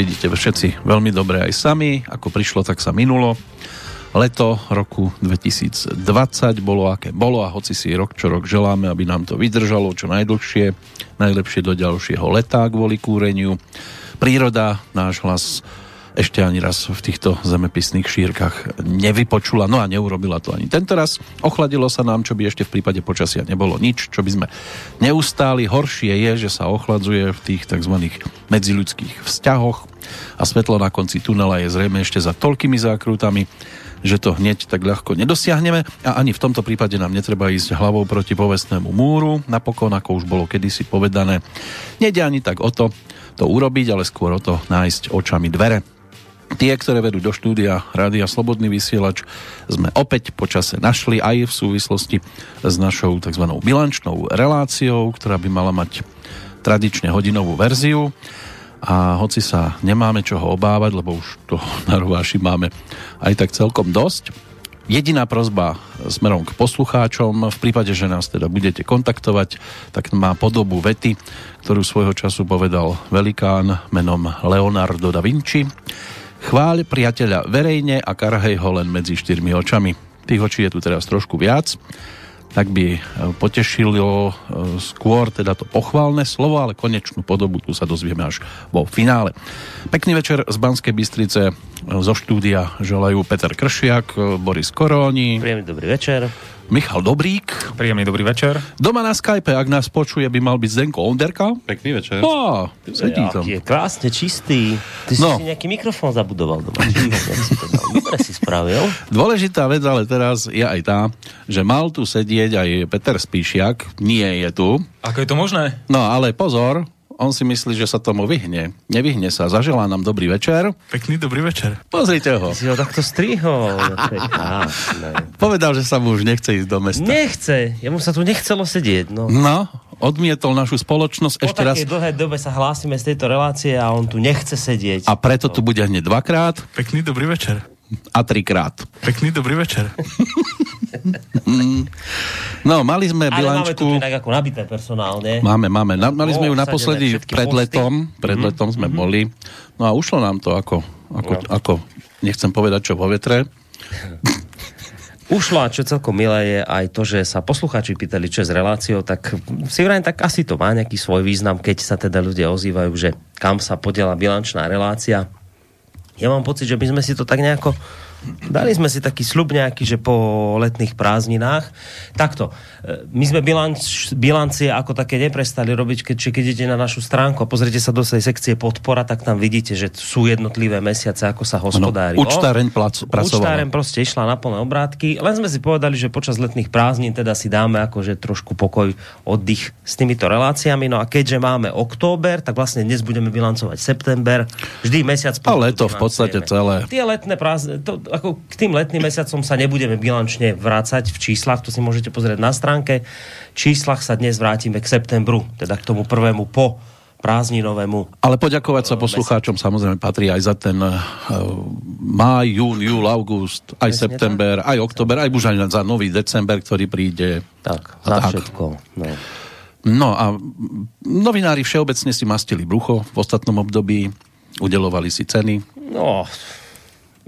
Vidíte všetci veľmi dobre aj sami. Ako prišlo, tak sa minulo. Leto roku 2020 bolo aké bolo a hoci si rok čo rok želáme, aby nám to vydržalo čo najdlhšie, najlepšie do ďalšieho leta kvôli kúreniu. Príroda náš hlas ešte ani raz v týchto zemepisných šírkach nevypočula, no a neurobila to ani tento raz. Ochladilo sa nám, čo by ešte v prípade počasia nebolo nič, čo by sme neustáli. Horšie je, že sa ochladzuje v tých tzv. medziľudských vzťahoch a svetlo na konci tunela je zrejme ešte za toľkými zákrutami, že to hneď tak ľahko nedosiahneme a ani v tomto prípade nám netreba ísť hlavou proti povestnému múru, napokon, ako už bolo kedysi povedané. Nede ani tak o to, to urobiť, ale skôr o to nájsť očami dvere. Tie, ktoré vedú do štúdia Rádia Slobodný vysielač, sme opäť počase našli aj v súvislosti s našou tzv. bilančnou reláciou, ktorá by mala mať tradične hodinovú verziu a hoci sa nemáme čoho obávať, lebo už to na rováši máme aj tak celkom dosť. Jediná prozba smerom k poslucháčom, v prípade, že nás teda budete kontaktovať, tak má podobu vety, ktorú svojho času povedal velikán menom Leonardo da Vinci Chváľ priateľa verejne a karhej ho len medzi štyrmi očami. Tých očí je tu teraz trošku viac, tak by e, potešilo e, skôr teda to pochválne slovo, ale konečnú podobu tu sa dozvieme až vo finále. Pekný večer z Banskej Bystrice zo štúdia želajú Peter Kršiak, Boris Koróni. Príjemný dobrý večer. Michal Dobrík. Príjemný dobrý večer. Doma na Skype, ak nás počuje, by mal byť Zdenko Onderka. Pekný večer. Á, sedí tam. Je krásne čistý. Ty No. si nejaký mikrofón zabudoval doma. Dobre si spravil. Dôležitá vec ale teraz je aj tá, že mal tu sedieť aj Peter Spíšiak, nie je tu. Ako je to možné? No ale pozor, on si myslí, že sa tomu vyhne. Nevyhne sa, zaželá nám dobrý večer. Pekný dobrý večer. Pozrite ho. Si ho takto strihol. Krásne. Povedal, že sa mu už nechce ísť do mesta. Nechce. Jemu sa tu nechcelo sedieť. No. No, odmietol našu spoločnosť Po ešte raz. dlhej dobe sa hlásime z tejto relácie a on tu nechce sedieť. A preto tu bude hneď dvakrát Pekný dobrý večer. A trikrát. Pekný dobrý večer. No, mali sme Ale máme tu inak ako nabité personálne. Máme, máme. Na, mali sme ju naposledy pred letom. Pred Mhm. letom sme boli. No a ušlo nám to ako, ako, No. ako nechcem povedať čo vo vetre. Ušlo a čo celkom milé je aj to, že sa poslucháči pýtali, čo je s reláciou, tak si vrajím, tak asi to má nejaký svoj význam, keď sa teda ľudia ozývajú, že kam sa podiela bilančná relácia. Ja mám pocit, že by sme si to tak nejako Dali sme si taký slub nejaký, že po letných prázdninách. Takto, e, my sme bilanč, bilancie ako také neprestali robiť, keď, keď idete na našu stránku a pozrite sa do tej sekcie podpora, tak tam vidíte, že sú jednotlivé mesiace, ako sa hospodári. účtáreň plac- pracovala. Účtáreň proste išla na plné obrátky. Len sme si povedali, že počas letných prázdnin teda si dáme akože trošku pokoj, oddych s týmito reláciami. No a keďže máme október, tak vlastne dnes budeme bilancovať september. Vždy mesiac A leto v podstate celé. Tie letné prázdne, to, ako k tým letným mesiacom sa nebudeme bilančne vrácať v číslach, to si môžete pozrieť na stránke. V číslach sa dnes vrátime k septembru, teda k tomu prvému po prázdninovému. Ale poďakovať sa poslucháčom samozrejme patrí aj za ten uh, máj, jún, júl, august, aj Presne september, aj október, aj už aj za nový december, ktorý príde. Tak, za tak. všetko. No. No a novinári všeobecne si mastili brucho v ostatnom období, udelovali si ceny. No,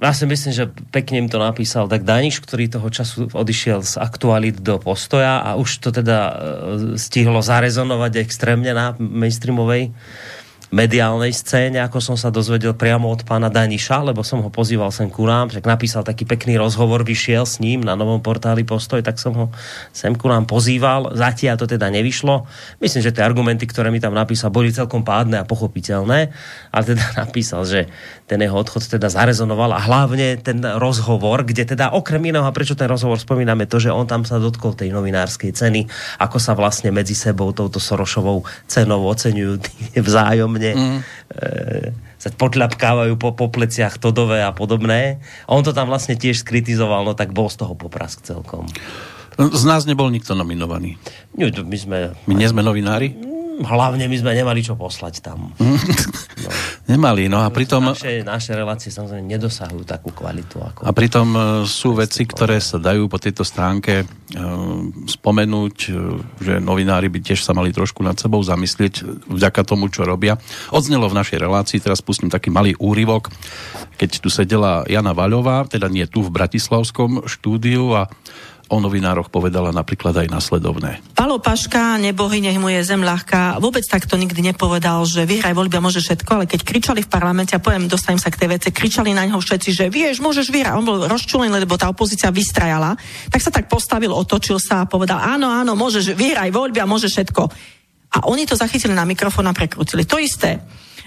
ja si myslím, že pekne im to napísal tak Daniš, ktorý toho času odišiel z aktualit do postoja a už to teda e, stihlo zarezonovať extrémne na mainstreamovej mediálnej scéne, ako som sa dozvedel priamo od pána Daniša, lebo som ho pozýval sem ku nám, tak napísal taký pekný rozhovor, vyšiel s ním na novom portáli Postoj, tak som ho sem ku nám pozýval. Zatiaľ to teda nevyšlo. Myslím, že tie argumenty, ktoré mi tam napísal, boli celkom pádne a pochopiteľné, ale teda napísal, že ten jeho odchod teda zarezonoval a hlavne ten rozhovor, kde teda okrem iného, a prečo ten rozhovor spomíname, to, že on tam sa dotkol tej novinárskej ceny, ako sa vlastne medzi sebou touto Sorošovou cenou oceňujú tí vzájomne, mm. e, sa podľapkávajú po, po pleciach Todové a podobné. A on to tam vlastne tiež skritizoval, no tak bol z toho poprask celkom. Z nás nebol nikto nominovaný. No, to my sme, My nie sme novinári? hlavne my sme nemali čo poslať tam. Mm. Nemali, no a pritom... Naše, naše relácie samozrejme nedosahujú takú kvalitu. Ako... A pritom e, sú veci, ktoré sa dajú po tejto stránke e, spomenúť, e, že novinári by tiež sa mali trošku nad sebou zamyslieť vďaka tomu, čo robia. Odznelo v našej relácii, teraz pustím taký malý úryvok, keď tu sedela Jana Vaľová, teda nie tu v Bratislavskom štúdiu a o novinároch povedala napríklad aj nasledovné. Palo Paška, nebohy, nech mu je zem ľahká, vôbec takto nikdy nepovedal, že vyhraj voľby a môže všetko, ale keď kričali v parlamente, a poviem, dostanem sa k tej veci, kričali na neho všetci, že vieš, môžeš vyhrať, on bol rozčulený, lebo tá opozícia vystrajala, tak sa tak postavil, otočil sa a povedal, áno, áno, môžeš vyhraj voľby a môžeš všetko. A oni to zachytili na mikrofón a prekrútili. To isté.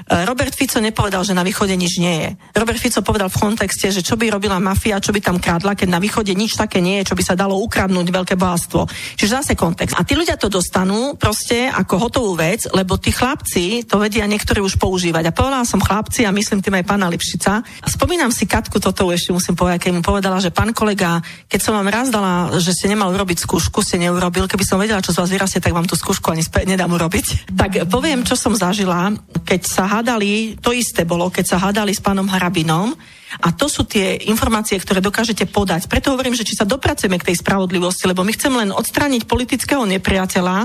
E, Robert Fico nepovedal, že na východe nič nie je. Robert Fico povedal v kontexte, že čo by robila mafia, čo by tam kradla, keď na východe nič také nie je, čo by sa dalo ukradnúť veľké bohatstvo. Čiže zase kontext. A tí ľudia to dostanú proste ako hotovú vec, lebo tí chlapci to vedia niektorí už používať. A povedala som chlapci a myslím tým aj pána Lipšica. A spomínam si Katku toto ešte musím povedať, keď mu povedala, že pán kolega, keď som vám raz dala, že ste nemal urobiť skúšku, ste neurobil, keby som vedela, čo z vás vyrastie, tak vám tú skúšku ani nedám urobiť. Tak poviem, čo som zažila, keď sa hádali, to isté bolo, keď sa hádali s pánom Harabinom a to sú tie informácie, ktoré dokážete podať. Preto hovorím, že či sa dopracujeme k tej spravodlivosti, lebo my chceme len odstrániť politického nepriateľa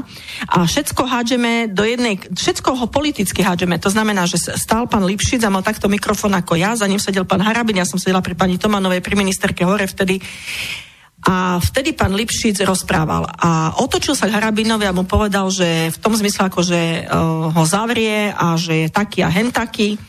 a všetko hádžeme do jednej, všetko ho politicky hádžeme. To znamená, že stál pán Lipšic a mal takto mikrofón ako ja, za ním sedel pán Harabin, ja som sedela pri pani Tomanovej, pri ministerke Hore vtedy. A vtedy pán Lipšic rozprával a otočil sa k Harabinovi a mu povedal, že v tom zmysle ako, že uh, ho zavrie a že je taký a hen taký.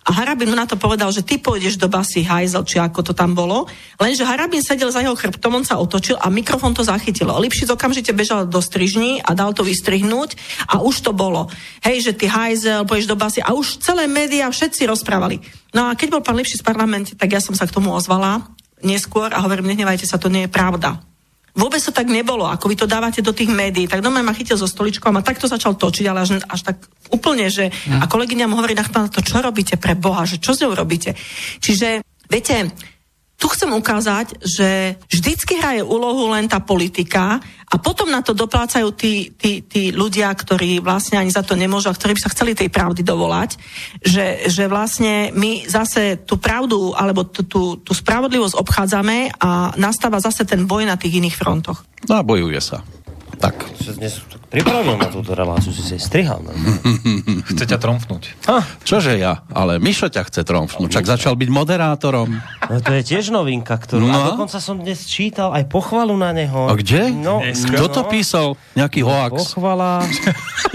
A Harabin mu na to povedal, že ty pôjdeš do basy hajzel, či ako to tam bolo. Lenže Harabin sedel za jeho chrbtom, on sa otočil a mikrofón to zachytilo. Lipšic okamžite bežal do strižní a dal to vystrihnúť a už to bolo. Hej, že ty hajzel, pôjdeš do basy a už celé médiá všetci rozprávali. No a keď bol pán Lipšic v parlamente, tak ja som sa k tomu ozvala neskôr a hovorím, nehnevajte sa, to nie je pravda. Vôbec to tak nebolo, ako vy to dávate do tých médií. Tak doma ma chytil zo stoličkou a takto začal točiť, ale až, až tak úplne, že... Mm. A kolegyňa mu hovorí na to, čo robíte pre Boha, že čo s ňou robíte. Čiže, viete, tu chcem ukázať, že vždycky hraje úlohu len tá politika a potom na to doplácajú tí, tí, tí ľudia, ktorí vlastne ani za to nemôžu a ktorí by sa chceli tej pravdy dovolať, že, že vlastne my zase tú pravdu alebo tú, tú, tú spravodlivosť obchádzame a nastáva zase ten boj na tých iných frontoch. No a bojuje sa. Tak. Dnes pripravil na túto reláciu, si si strihal. No. Chce ťa tromfnúť. Ha, čože ja? Ale Mišo ťa chce tromfnúť. Čak začal byť moderátorom. No to je tiež novinka, ktorú... No. A dokonca som dnes čítal aj pochvalu na neho. A kde? No, Kto to písal? Nejaký hoax? Pochvala.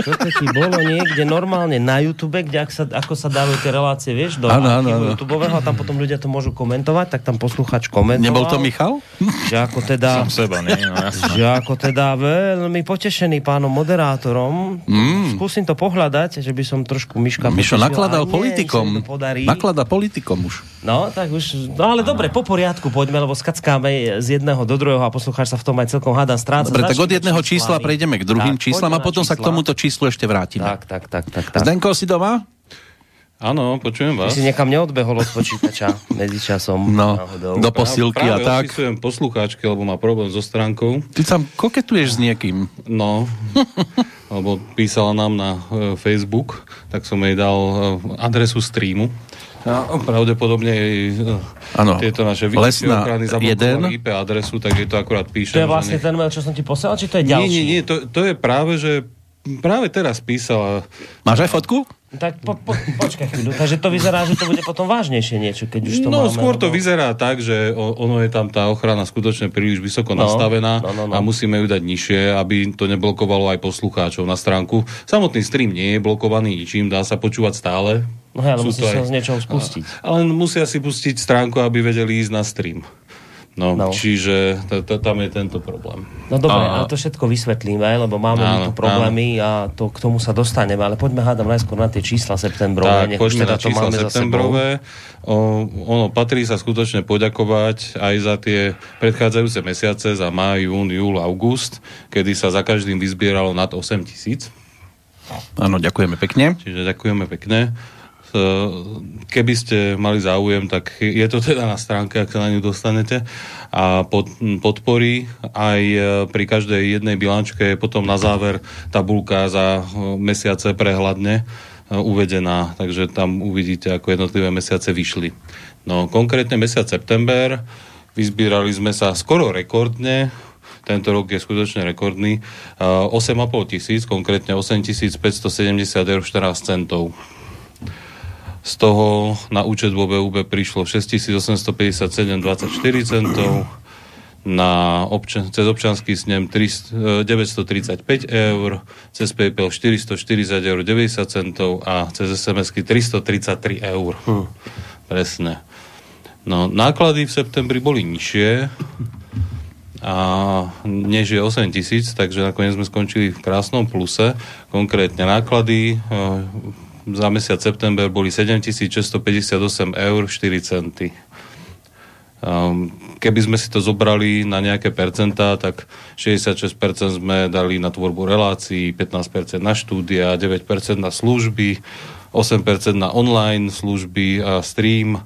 To ti bolo niekde normálne na YouTube, kde ak sa, ako sa dávajú tie relácie, vieš, do Áno, áno, áno. YouTubeového a tam potom ľudia to môžu komentovať, tak tam posluchač komentoval. Nebol to Michal? Že ako teda... Sám seba, nie? No, že ako teda veľmi potešený pánom moderátorom. Mm. Skúsim to pohľadať, že by som trošku Miška Mišo potešil. nakladal nie, politikom. Nakladá politikom už. No, tak už, no ale dobre, po poriadku poďme, lebo skackáme z jedného do druhého a poslucháč sa v tom aj celkom hádam stráca. Dobre, tak od jedného čísla prejdeme k druhým Tak, číslam a potom sa k čísla. tomuto číslu ešte vrátime. Tak, tak, tak, tak. tak. Zdenko, si doma? Áno, počujem Ty vás. si niekam neodbehol od počítača medzičasom. No, náhodou. do posilky a Práve tak. odpisujem poslucháčke, lebo má problém so stránkou. Ty tam koketuješ s niekým. No, lebo písala nám na e, Facebook, tak som jej dal e, adresu streamu. A pravdepodobne jej e, Áno. tieto naše Lesná ochrany jeden. zablokovali IP adresu, tak jej to akurát píše. To je vlastne ten mail, čo som ti posielal, či to je Nie, ďalší? nie, nie, to, to je práve, že práve teraz písala Máš aj fotku? Tak po, po, počkaj chvíľu. Takže to vyzerá, že to bude potom vážnejšie niečo, keď už to no, máme. skôr to lebo- vyzerá tak, že ono je tam tá ochrana skutočne príliš vysoko No, nastavená no, no, no. a musíme ju dať nižšie, aby to neblokovalo aj poslucháčov na stránku. Samotný stream nie je blokovaný ničím, dá sa počúvať stále. No ale to sa aj- z niečoho spustiť. Ale musia si pustiť stránku, aby vedeli ísť na stream. No, No. čiže t- t- tam je tento problém. No dobre, A- ale to všetko vysvetlíme, lebo máme Áno, tu problémy a to, k tomu sa dostaneme, ale poďme hádam najskôr na tie čísla septembrové. Tak, poďme teda na to čísla septembrové. O, ono, patrí sa skutočne poďakovať aj za tie predchádzajúce mesiace, za maj, jún, júl, august, kedy sa za každým vyzbieralo nad 8 tisíc. Áno, ďakujeme pekne. Čiže ďakujeme pekne. E, Keby ste mali záujem, tak je to teda na stránke, ak sa na ňu dostanete. A pod, podporí aj e, pri každej jednej bilančke je potom na záver tabulka za e, mesiace prehľadne uvedená, takže tam uvidíte, ako jednotlivé mesiace vyšli. No konkrétne mesiac september, vyzbierali sme sa skoro rekordne, tento rok je skutočne rekordný, 8,5 tisíc, konkrétne 8570 eur 14 centov. Z toho na účet vo VUB prišlo 6857,24 centov, na občan, cez občanský snem 300, 935 eur, cez PayPal 440 eur 90 centov a cez SMS-ky 333 eur. Hm. Presne. No, náklady v septembri boli nižšie a než je 8 tisíc, takže nakoniec sme skončili v krásnom pluse. Konkrétne náklady e, za mesiac september boli 7658 eur 4 centy. Um, keby sme si to zobrali na nejaké percentá, tak 66% sme dali na tvorbu relácií, 15% na štúdia, 9% na služby, 8% na online služby a stream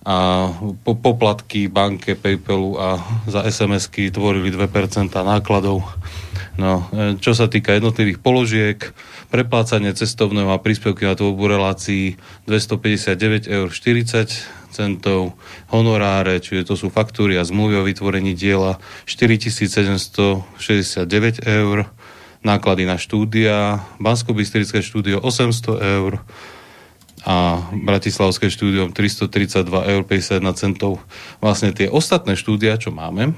a po, poplatky banke, Paypalu a za SMS-ky tvorili 2% nákladov. No, e, čo sa týka jednotlivých položiek, preplácanie cestovného a príspevky na tvorbu relácií 259,40 eur centov, honoráre, čiže to sú faktúry a zmluvy o vytvorení diela 4769 eur, náklady na štúdia, bansko štúdio 800 eur a Bratislavské štúdio 332 eur 51 centov. Vlastne tie ostatné štúdia, čo máme,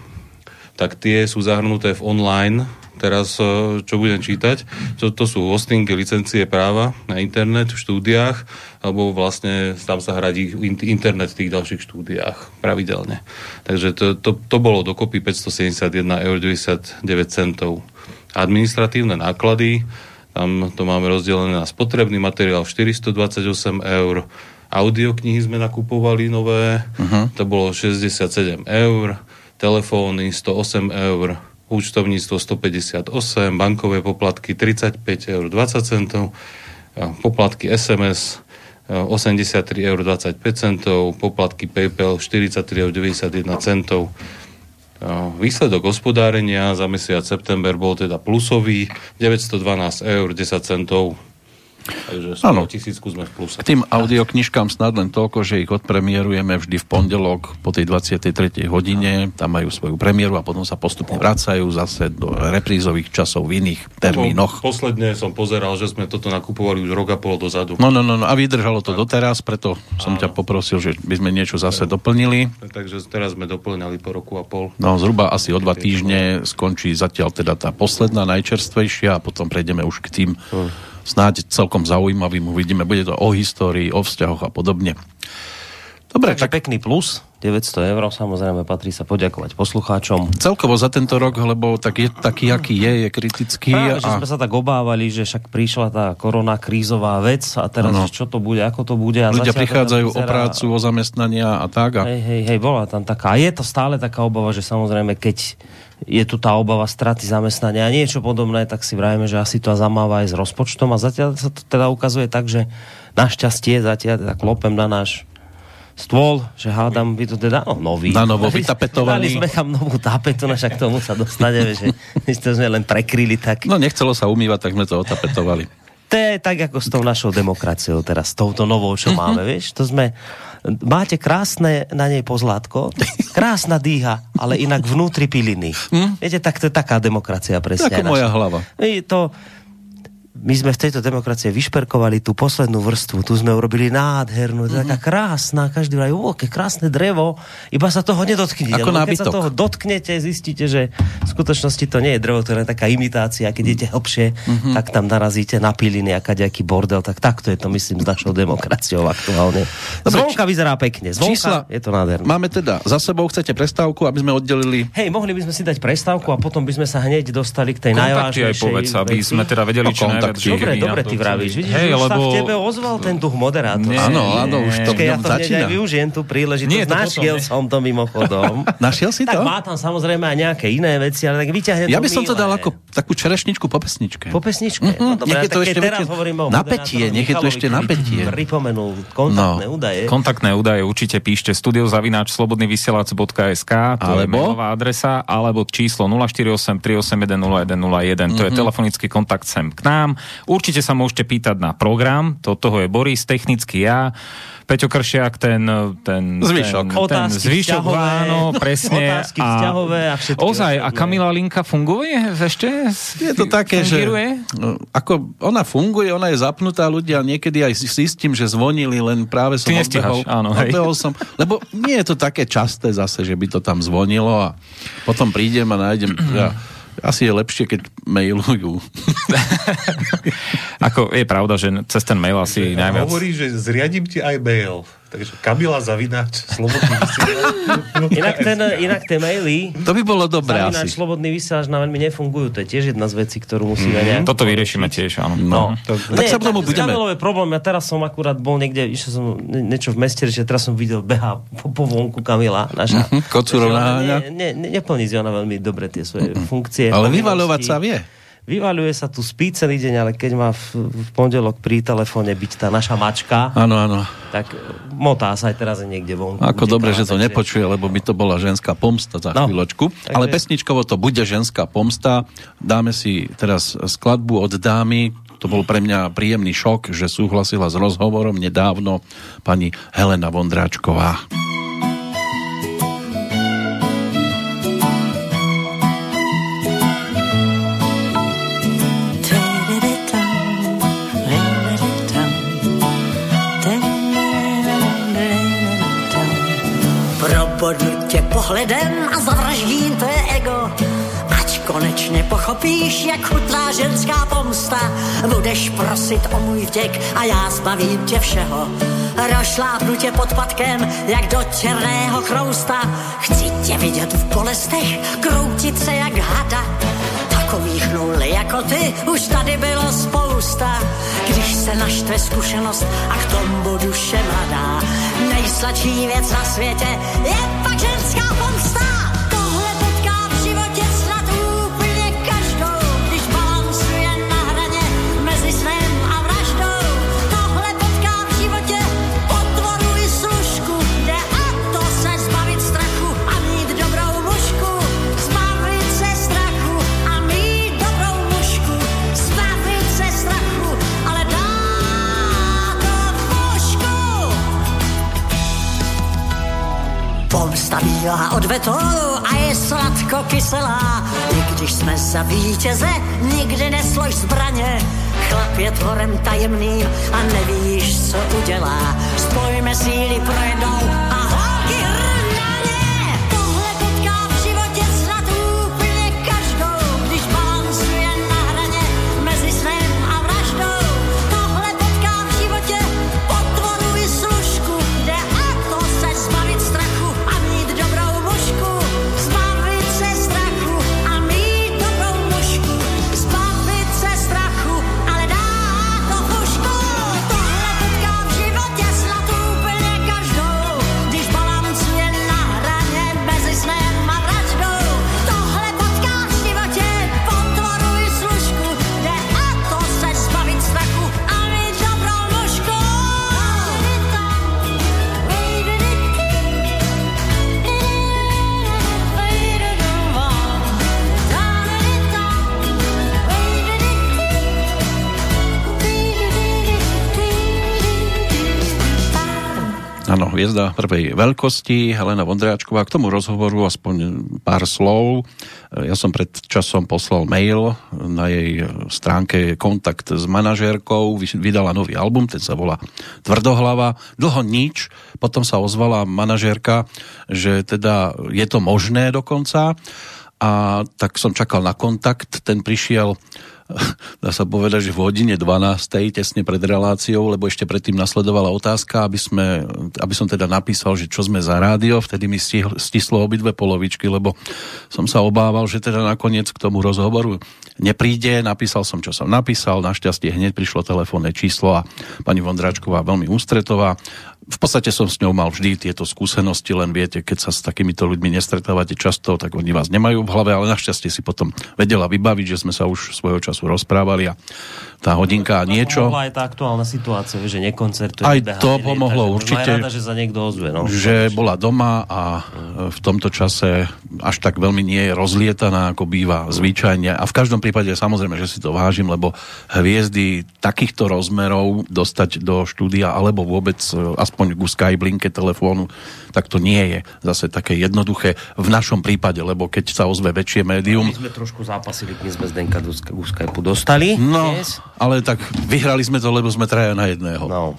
tak tie sú zahrnuté v online teraz, e, čo budem čítať, to, to sú hostingy, licencie práva na internet v štúdiách, alebo vlastne tam sa hradí internet v tých ďalších štúdiách pravidelne. Takže to, to, to bolo dokopy 571,99 eur centov. Administratívne náklady, tam to máme rozdelené na spotrebný materiál 428 eur, audioknihy sme nakupovali nové, uh-huh. to bolo 67 eur, telefóny 108 eur, účtovníctvo 158, bankové poplatky 35 eur 20 centov, poplatky SMS 83 eur 25 centov, poplatky PayPal 43 eur 91 centov. Výsledok hospodárenia za mesiac september bol teda plusový 912 eur 10 centov Takže ano. tisícku sme v pluse. K tým audioknižkám snad len toľko, že ich odpremierujeme vždy v pondelok po tej 23. hodine. Tam majú svoju premiéru a potom sa postupne vracajú zase do reprízových časov v iných termínoch. Posledne som pozeral, že sme toto nakupovali už rok a pol dozadu. No, no, no, no a vydržalo to doteraz, preto som Áno. ťa poprosil, že by sme niečo zase doplnili. Takže teraz sme doplňali po roku a pol. No, zhruba asi o dva týždne skončí zatiaľ teda tá posledná, najčerstvejšia a potom prejdeme už k tým hmm snáď celkom zaujímavým. Uvidíme, bude to o histórii, o vzťahoch a podobne. Dobre, Takže tak... pekný plus, 900 eur, samozrejme patrí sa poďakovať poslucháčom. Celkovo za tento rok, lebo tak je, taký, aký je, je kritický. Práve, a... že sme sa tak obávali, že však prišla tá korona krízová vec a teraz ano. čo to bude, ako to bude. A Ľudia prichádzajú vyzerá... o prácu, o zamestnania a tak. A... Hej, hej, hej, bola tam taká. A je to stále taká obava, že samozrejme, keď je tu tá obava straty zamestnania a niečo podobné, tak si vrajeme, že asi to zamáva aj s rozpočtom a zatiaľ sa to teda ukazuje tak, že našťastie zatiaľ teda klopem na náš stôl, že hádam, vy to teda, no, nový. Na novo vytapetovaný. Dali sme tam novú tapetu, no však tomu sa dostaneme, že my sme len prekryli tak. No nechcelo sa umývať, tak sme to otapetovali. To je tak ako s tou našou demokraciou teraz, s touto novou, čo máme, vieš, to sme, máte krásne na nej pozlátko, krásna dýha, ale inak vnútri piliny. Hm? Viete, tak to je taká demokracia presne. Ako moja hlava. To, my sme v tejto demokracie vyšperkovali tú poslednú vrstvu, tu sme urobili nádhernú, mm-hmm. taká krásna, každý vraj, o, aké krásne drevo, iba sa toho nedotknite. Ako keď sa toho dotknete, zistíte, že v skutočnosti to nie je drevo, to je taká imitácia, keď idete hlbšie, mm-hmm. tak tam narazíte na piliny, aká nejaký bordel, tak takto je to, myslím, s našou demokraciou aktuálne. Zvonka vyzerá pekne, zvonka čísla je to nádherné. Máme teda za sebou, chcete prestávku, aby sme oddelili... Hej, mohli by sme si dať prestávku a potom by sme sa hneď dostali k tej najvážnejšej aj povedz, aby sme teda vedeli, čo kontakty. Dobre, dobre, ty vravíš. Vidíš, hey, už lebo... sa v tebe ozval ten duch moderátor. Áno, áno, už to ja to začína. aj využijem tú príležitosť. Nie, to Našiel potom, som to mimochodom. Našiel si to? Tak má tam samozrejme aj nejaké iné veci, ale tak vyťahne Ja by som to dal ako takú čerešničku po pesničke. Po pesničke? Mm-hmm. No, dobré, nech je to ešte teraz hovoríme o napätie, nech je to ešte napätie. Pripomenul kontaktné no. údaje. Kontaktné údaje určite píšte studiozavináč slobodnyvysielac.sk to je mailová adresa, alebo číslo 048 381 0101. To je telefonický kontakt sem k nám program. Určite sa môžete pýtať na program, to toho je Boris, technicky ja, Peťo Kršiak, ten, ten, zvyšok. ten, ten zvyšok, áno, presne. Otázky a, vzťahové a všetky. Ozaj, a Kamila Linka funguje ešte? Je to také, fungiruje? že no, ako ona funguje, ona je zapnutá, ľudia niekedy aj si s tým, že zvonili, len práve som Ty odbehol, áno, odbehol som, lebo nie je to také časté zase, že by to tam zvonilo a potom prídem a nájdem ja, asi je lepšie, keď mailujú. Ako je pravda, že cez ten mail asi najviac... Hovorí, že zriadím ti aj mail. Takže Kamila Zavinač, Slobodný vysielač. inak, ten, inak tie maily... To by bolo dobré asi. Slobodný vysielač na veľmi nefungujú. To je tiež jedna z vecí, ktorú musíme mm. nejak... Toto vyriešime tiež, áno. No. To, tak sa tomu budeme... je problém. Ja teraz som akurát bol niekde, išiel som niečo v meste, že teraz som videl, beha po, po vonku Kamila, naša. Mm-hmm. Kocurovná ne, ne, ne, neplní si ona veľmi dobre tie svoje mm-hmm. funkcie. Ale vyvaľovať sa vie vyvaľuje sa tu, spí celý deň, ale keď má v, v pondelok pri telefóne byť tá naša mačka, áno, áno. tak motá sa aj teraz niekde von. Ako dobre, že to nepočuje, lebo by to bola ženská pomsta za no, chvíľočku. Takže... Ale pesničkovo to bude ženská pomsta. Dáme si teraz skladbu od dámy, to bol pre mňa príjemný šok, že súhlasila s rozhovorom nedávno pani Helena Vondráčková. Tě pohledem a zavraždím tvé ego. Ať konečně pochopíš, jak chutná ženská pomsta. Budeš prosit o můj vděk a já zbavím tě všeho. Rošlápnu tě pod patkem, jak do černého krousta. Chci tě vidět v bolestech, kroutit se jak hada takových nul jako ty už tady bylo spousta. Když se naštve zkušenost a k tomu duše mladá, nejsladší věc na světě je pak ženská bílá od betonu a je sladko kyselá. I když jsme za vítěze, nikdy neslož zbraně. Chlap je tvorem tajemným a nevíš, co udělá. Spojme síly pro hviezda prvej veľkosti, Helena Vondráčková. K tomu rozhovoru aspoň pár slov. Ja som pred časom poslal mail na jej stránke kontakt s manažérkou, vydala nový album, ten sa volá Tvrdohlava. Dlho nič, potom sa ozvala manažérka, že teda je to možné dokonca a tak som čakal na kontakt, ten prišiel dá sa povedať, že v hodine 12. tesne pred reláciou, lebo ešte predtým nasledovala otázka, aby, sme, aby som teda napísal, že čo sme za rádio, vtedy mi stislo obidve polovičky, lebo som sa obával, že teda nakoniec k tomu rozhovoru nepríde. Napísal som, čo som napísal, našťastie hneď prišlo telefónne číslo a pani Vondráčková veľmi ústretová v podstate som s ňou mal vždy tieto skúsenosti, len viete, keď sa s takýmito ľuďmi nestretávate často, tak oni vás nemajú v hlave, ale našťastie si potom vedela vybaviť, že sme sa už svojho času rozprávali a tá hodinka a niečo. Pomohla aj tá aktuálna situácia, že nekoncertuje. Aj vybeha, to pomohlo určite. Rada, že sa niekto ozve. No. Že bola doma a v tomto čase až tak veľmi nie je rozlietaná, ako býva zvyčajne. A v každom prípade samozrejme, že si to vážim, lebo hviezdy takýchto rozmerov dostať do štúdia alebo vôbec e, aspoň ku Skyblinke telefónu, tak to nie je zase také jednoduché v našom prípade, lebo keď sa ozve väčšie médium, My sme trošku zápasili, keď sme Zdenka do Skypeu dostali. No, dnes. Ale tak vyhrali sme to, lebo sme traja na jedného. No.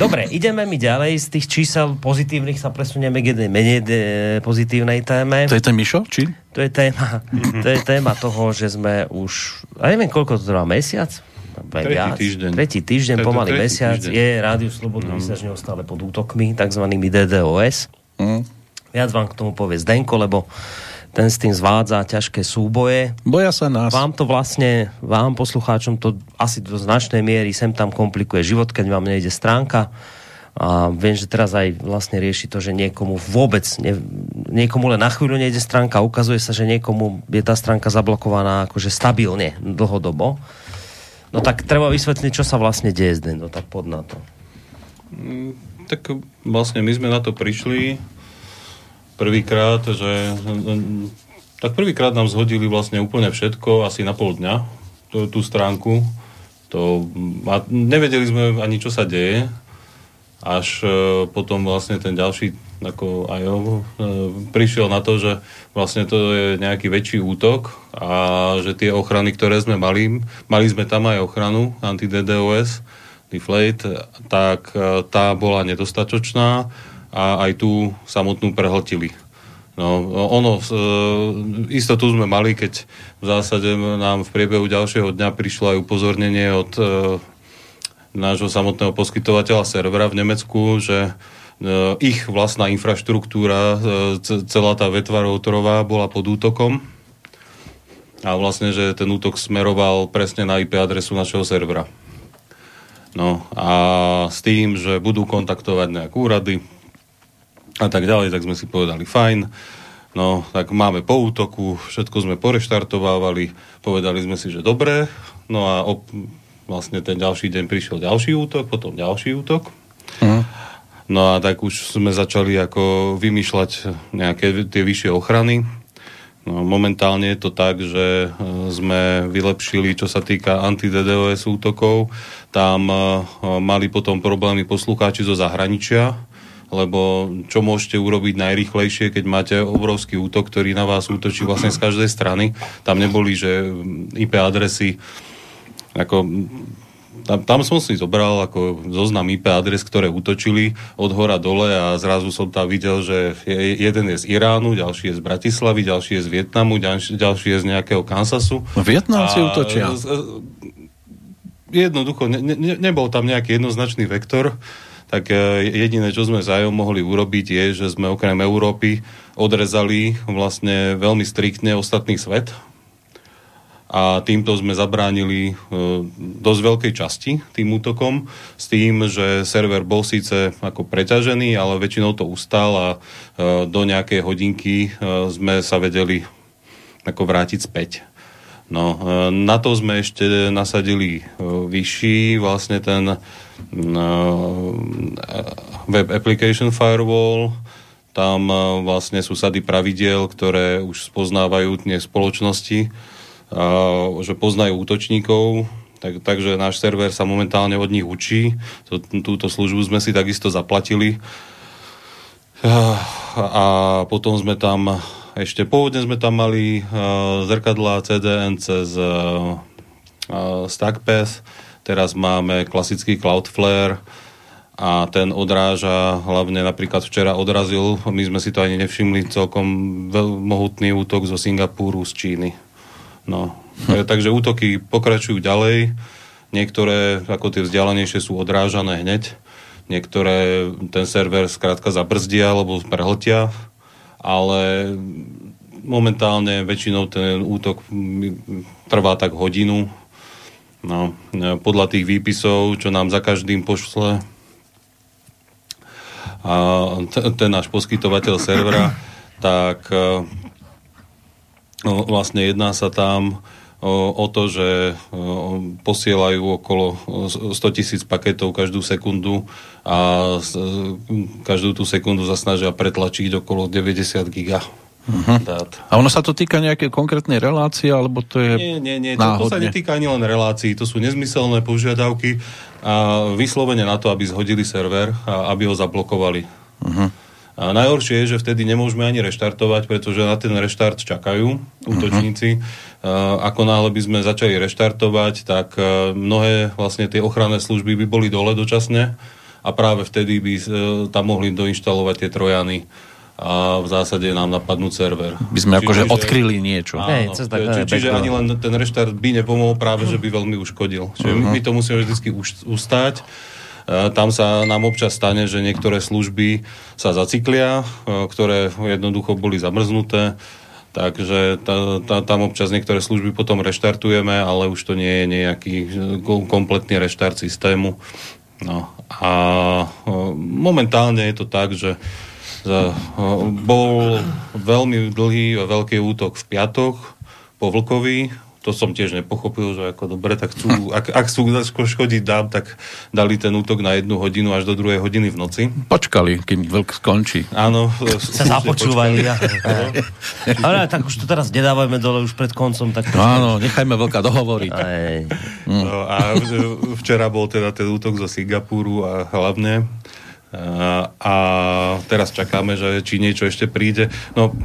Dobre, ideme mi ďalej. Z tých čísel pozitívnych sa presunieme k jednej menej de- pozitívnej téme. To je ten Mišo, či? To je téma, to je téma toho, že sme už, a neviem, koľko to trvá, mesiac? Tretí viac. týždeň. Tretí týždeň, pomaly tretí mesiac. týždeň. Je Rádiu Slobodný mm. neustále pod útokmi, takzvanými DDoS. Mm. Viac vám k tomu povie Zdenko, lebo ten s tým zvádza ťažké súboje. Boja sa nás. Vám to vlastne, vám poslucháčom to asi do značnej miery sem tam komplikuje život, keď vám nejde stránka. A viem, že teraz aj vlastne rieši to, že niekomu vôbec, ne, niekomu len na chvíľu nejde stránka, ukazuje sa, že niekomu je tá stránka zablokovaná akože stabilne, dlhodobo. No tak treba vysvetliť, čo sa vlastne deje, Zdeno, tak pod na to. Tak vlastne my sme na to prišli prvýkrát, že tak prvýkrát nám zhodili vlastne úplne všetko, asi na pol dňa, tú, tú stránku. To, a nevedeli sme ani, čo sa deje, až e, potom vlastne ten ďalší, ako aj on, e, prišiel na to, že vlastne to je nejaký väčší útok a že tie ochrany, ktoré sme mali, mali sme tam aj ochranu anti-DDoS, Deflate, tak e, tá bola nedostatočná a aj tú samotnú prehltili. No, ono, e, istotu sme mali, keď v zásade nám v priebehu ďalšieho dňa prišlo aj upozornenie od e, nášho samotného poskytovateľa servera v Nemecku, že e, ich vlastná infraštruktúra, e, ce- celá tá vetva routerová bola pod útokom a vlastne, že ten útok smeroval presne na IP adresu našeho servera. No a s tým, že budú kontaktovať nejaké úrady a tak ďalej, tak sme si povedali fajn. No, tak máme po útoku, všetko sme poreštartovávali, povedali sme si, že dobre, no a op- vlastne ten ďalší deň prišiel ďalší útok, potom ďalší útok. No a tak už sme začali ako vymýšľať nejaké tie vyššie ochrany. No, momentálne je to tak, že e, sme vylepšili, čo sa týka anti-DDoS útokov. Tam e, mali potom problémy poslucháči zo zahraničia, lebo čo môžete urobiť najrychlejšie, keď máte obrovský útok, ktorý na vás útočí vlastne z každej strany. Tam neboli, že IP adresy ako tam, tam som si zobral ako zoznam IP adres, ktoré útočili od hora dole a zrazu som tam videl, že je, jeden je z Iránu, ďalší je z Bratislavy, ďalší je z Vietnamu, ďalší, ďalší je z nejakého Kansasu. No, Vietnamci útočia. z- Jednoducho, ne, ne, nebol tam nejaký jednoznačný vektor, tak e, jediné, čo sme zájom mohli urobiť, je, že sme okrem Európy odrezali vlastne veľmi striktne ostatný svet, a týmto sme zabránili e, dosť veľkej časti tým útokom s tým, že server bol síce ako preťažený, ale väčšinou to ustal a e, do nejakej hodinky sme sa vedeli ako vrátiť späť. No, na to sme ešte nasadili vyšší vlastne ten Web Application Firewall, tam e, vlastne sú sady pravidiel, ktoré už spoznávajú dnes spoločnosti, a, že poznajú útočníkov, tak, takže náš server sa momentálne od nich učí. To, túto službu sme si takisto zaplatili. A potom sme tam, ešte pôvodne sme tam mali uh, zrkadlá CDN cez uh, uh, StackPath, teraz máme klasický Cloudflare a ten odráža, hlavne napríklad včera odrazil, my sme si to ani nevšimli, celkom mohutný útok zo Singapúru, z Číny. No, hm. takže útoky pokračujú ďalej, niektoré, ako tie vzdialenejšie, sú odrážané hneď, niektoré ten server skrátka zabrzdia, alebo prehltia, ale momentálne väčšinou ten útok trvá tak hodinu. No, podľa tých výpisov, čo nám za každým pošle a ten náš poskytovateľ servera, tak e, no, vlastne jedná sa tam o, o to, že o, posielajú okolo 100 tisíc paketov každú sekundu a každú tú sekundu sa snažia pretlačiť okolo 90 giga. Uh-huh. Dát. A ono sa to týka nejakej konkrétnej relácie, alebo to je Nie, nie, nie. To, to sa netýka ani len relácií. To sú nezmyselné požiadavky a vyslovene na to, aby zhodili server a aby ho zablokovali. Uh-huh. A najhoršie je, že vtedy nemôžeme ani reštartovať, pretože na ten reštart čakajú útočníci. Uh-huh. Ako náhle by sme začali reštartovať, tak mnohé vlastne tie ochranné služby by boli dole dočasne a práve vtedy by tam mohli doinštalovať tie trojany a v zásade nám napadnú server. By sme akože odkryli niečo. Áno, tak, či, čiže ani len ten reštart by nepomohol práve, že by veľmi uškodil. Čiže uh-huh. my to musíme vždy ustať. Tam sa nám občas stane, že niektoré služby sa zaciklia, ktoré jednoducho boli zamrznuté. Takže tá, tá, tam občas niektoré služby potom reštartujeme, ale už to nie je nejaký kompletný reštart systému. No. A momentálne je to tak, že bol veľmi dlhý a veľký útok v piatok po Vlkovi, to som tiež nepochopil, že ako dobre, tak chcú, ak, ak chcú škodiť dám, tak dali ten útok na jednu hodinu až do druhej hodiny v noci. Počkali, kým vlk skončí. Áno. Sa započúvali. Ja. Ale tak už to teraz nedávajme dole už pred koncom. Tak no, áno, nechajme vlka dohovoriť. Mm. No, a včera bol teda ten útok zo Singapúru a hlavne a teraz čakáme, že či niečo ešte príde. No,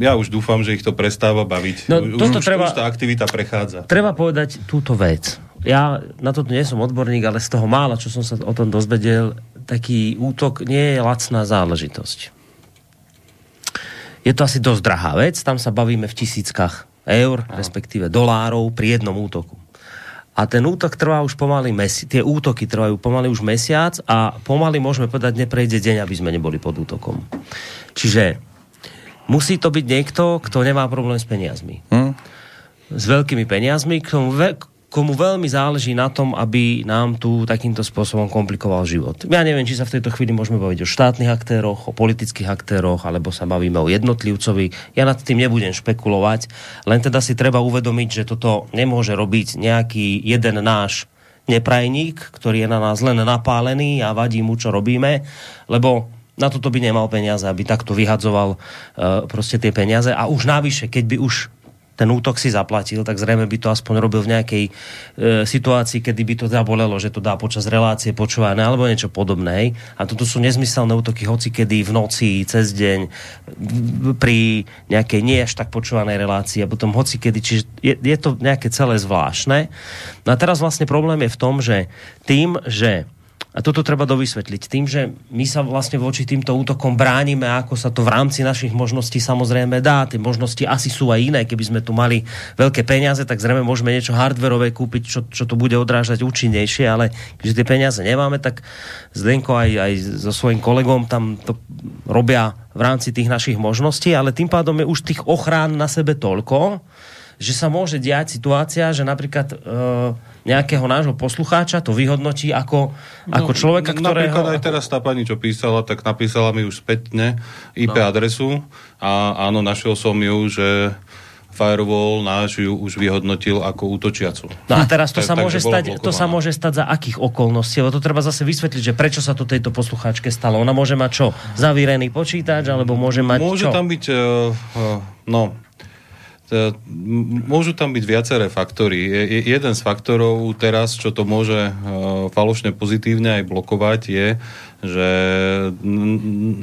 ja už dúfam, že ich to prestáva baviť. No, už, toto už, treba, už tá aktivita prechádza. Treba povedať túto vec. Ja na to nie som odborník, ale z toho mála, čo som sa o tom dozvedel, taký útok nie je lacná záležitosť. Je to asi dosť drahá vec, tam sa bavíme v tisíckach eur, respektíve dolárov pri jednom útoku. A ten útok trvá už pomaly mesiac, tie útoky trvajú pomaly už mesiac a pomaly môžeme povedať, neprejde deň, aby sme neboli pod útokom. Čiže musí to byť niekto, kto nemá problém s peniazmi. Hmm? S veľkými peniazmi, k tomu, komu veľmi záleží na tom, aby nám tu takýmto spôsobom komplikoval život. Ja neviem, či sa v tejto chvíli môžeme baviť o štátnych aktéroch, o politických aktéroch, alebo sa bavíme o jednotlivcovi. Ja nad tým nebudem špekulovať, len teda si treba uvedomiť, že toto nemôže robiť nejaký jeden náš neprajník, ktorý je na nás len napálený a vadí mu, čo robíme, lebo na toto by nemal peniaze, aby takto vyhadzoval uh, proste tie peniaze. A už navyše, keď by už ten útok si zaplatil, tak zrejme by to aspoň robil v nejakej e, situácii, kedy by to zabolelo, že to dá počas relácie počúvané alebo niečo podobné. A toto sú nezmyselné útoky hoci kedy v noci, cez deň, pri nejakej nie až tak počúvanej relácii a potom hoci kedy. Čiže je, je to nejaké celé zvláštne. No a teraz vlastne problém je v tom, že tým, že a toto treba dovysvetliť tým, že my sa vlastne voči týmto útokom bránime, ako sa to v rámci našich možností samozrejme dá. Tie možnosti asi sú aj iné. Keby sme tu mali veľké peniaze, tak zrejme môžeme niečo hardverové kúpiť, čo, čo to bude odrážať účinnejšie, ale keďže tie peniaze nemáme, tak Zdenko aj, aj so svojím kolegom tam to robia v rámci tých našich možností, ale tým pádom je už tých ochrán na sebe toľko, že sa môže diať situácia, že napríklad e, nejakého nášho poslucháča to vyhodnotí ako, no, ako človeka, ktorého... Napríklad aj teraz tá pani, čo písala, tak napísala mi už spätne IP no. adresu a áno, našiel som ju, že firewall náš ju už vyhodnotil ako útočiacu. No a teraz to, sa, môže stať, to sa môže stať za akých okolností? Lebo to treba zase vysvetliť, že prečo sa to tejto poslucháčke stalo. Ona môže mať čo? Zavírený počítač, alebo môže mať môže čo? tam byť, uh, uh, no, Môžu tam byť viaceré faktory. Jeden z faktorov teraz, čo to môže e, falošne pozitívne aj blokovať, je, že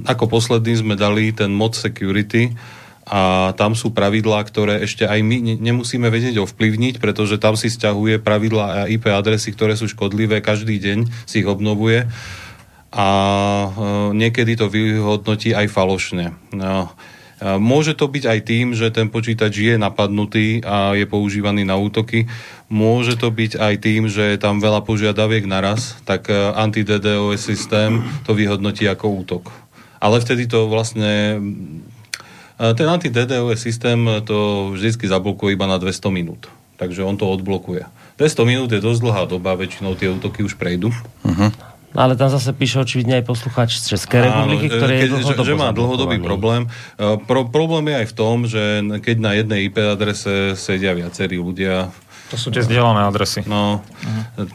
ako posledný sme dali ten mod security a tam sú pravidlá, ktoré ešte aj my nemusíme vedieť ovplyvniť, pretože tam si stiahuje pravidlá a IP adresy, ktoré sú škodlivé, každý deň si ich obnovuje a e, niekedy to vyhodnotí aj falošne. No, Môže to byť aj tým, že ten počítač je napadnutý a je používaný na útoky. Môže to byť aj tým, že je tam veľa požiadaviek naraz, tak e, anti-DDoS systém to vyhodnotí ako útok. Ale vtedy to vlastne... E, ten anti-DDoS systém to vždy zablokuje iba na 200 minút. Takže on to odblokuje. 200 minút je dosť dlhá doba, väčšinou tie útoky už prejdú. Uh-huh. No, ale tam zase píše očividne aj poslucháč z Českej republiky, Áno, ktorý keď, je dlhodobo že, že má dlhodobý problém. E, Pro, problém je aj v tom, že keď na jednej IP adrese sedia viacerí ľudia, To sú tie zdieľané adresy. no,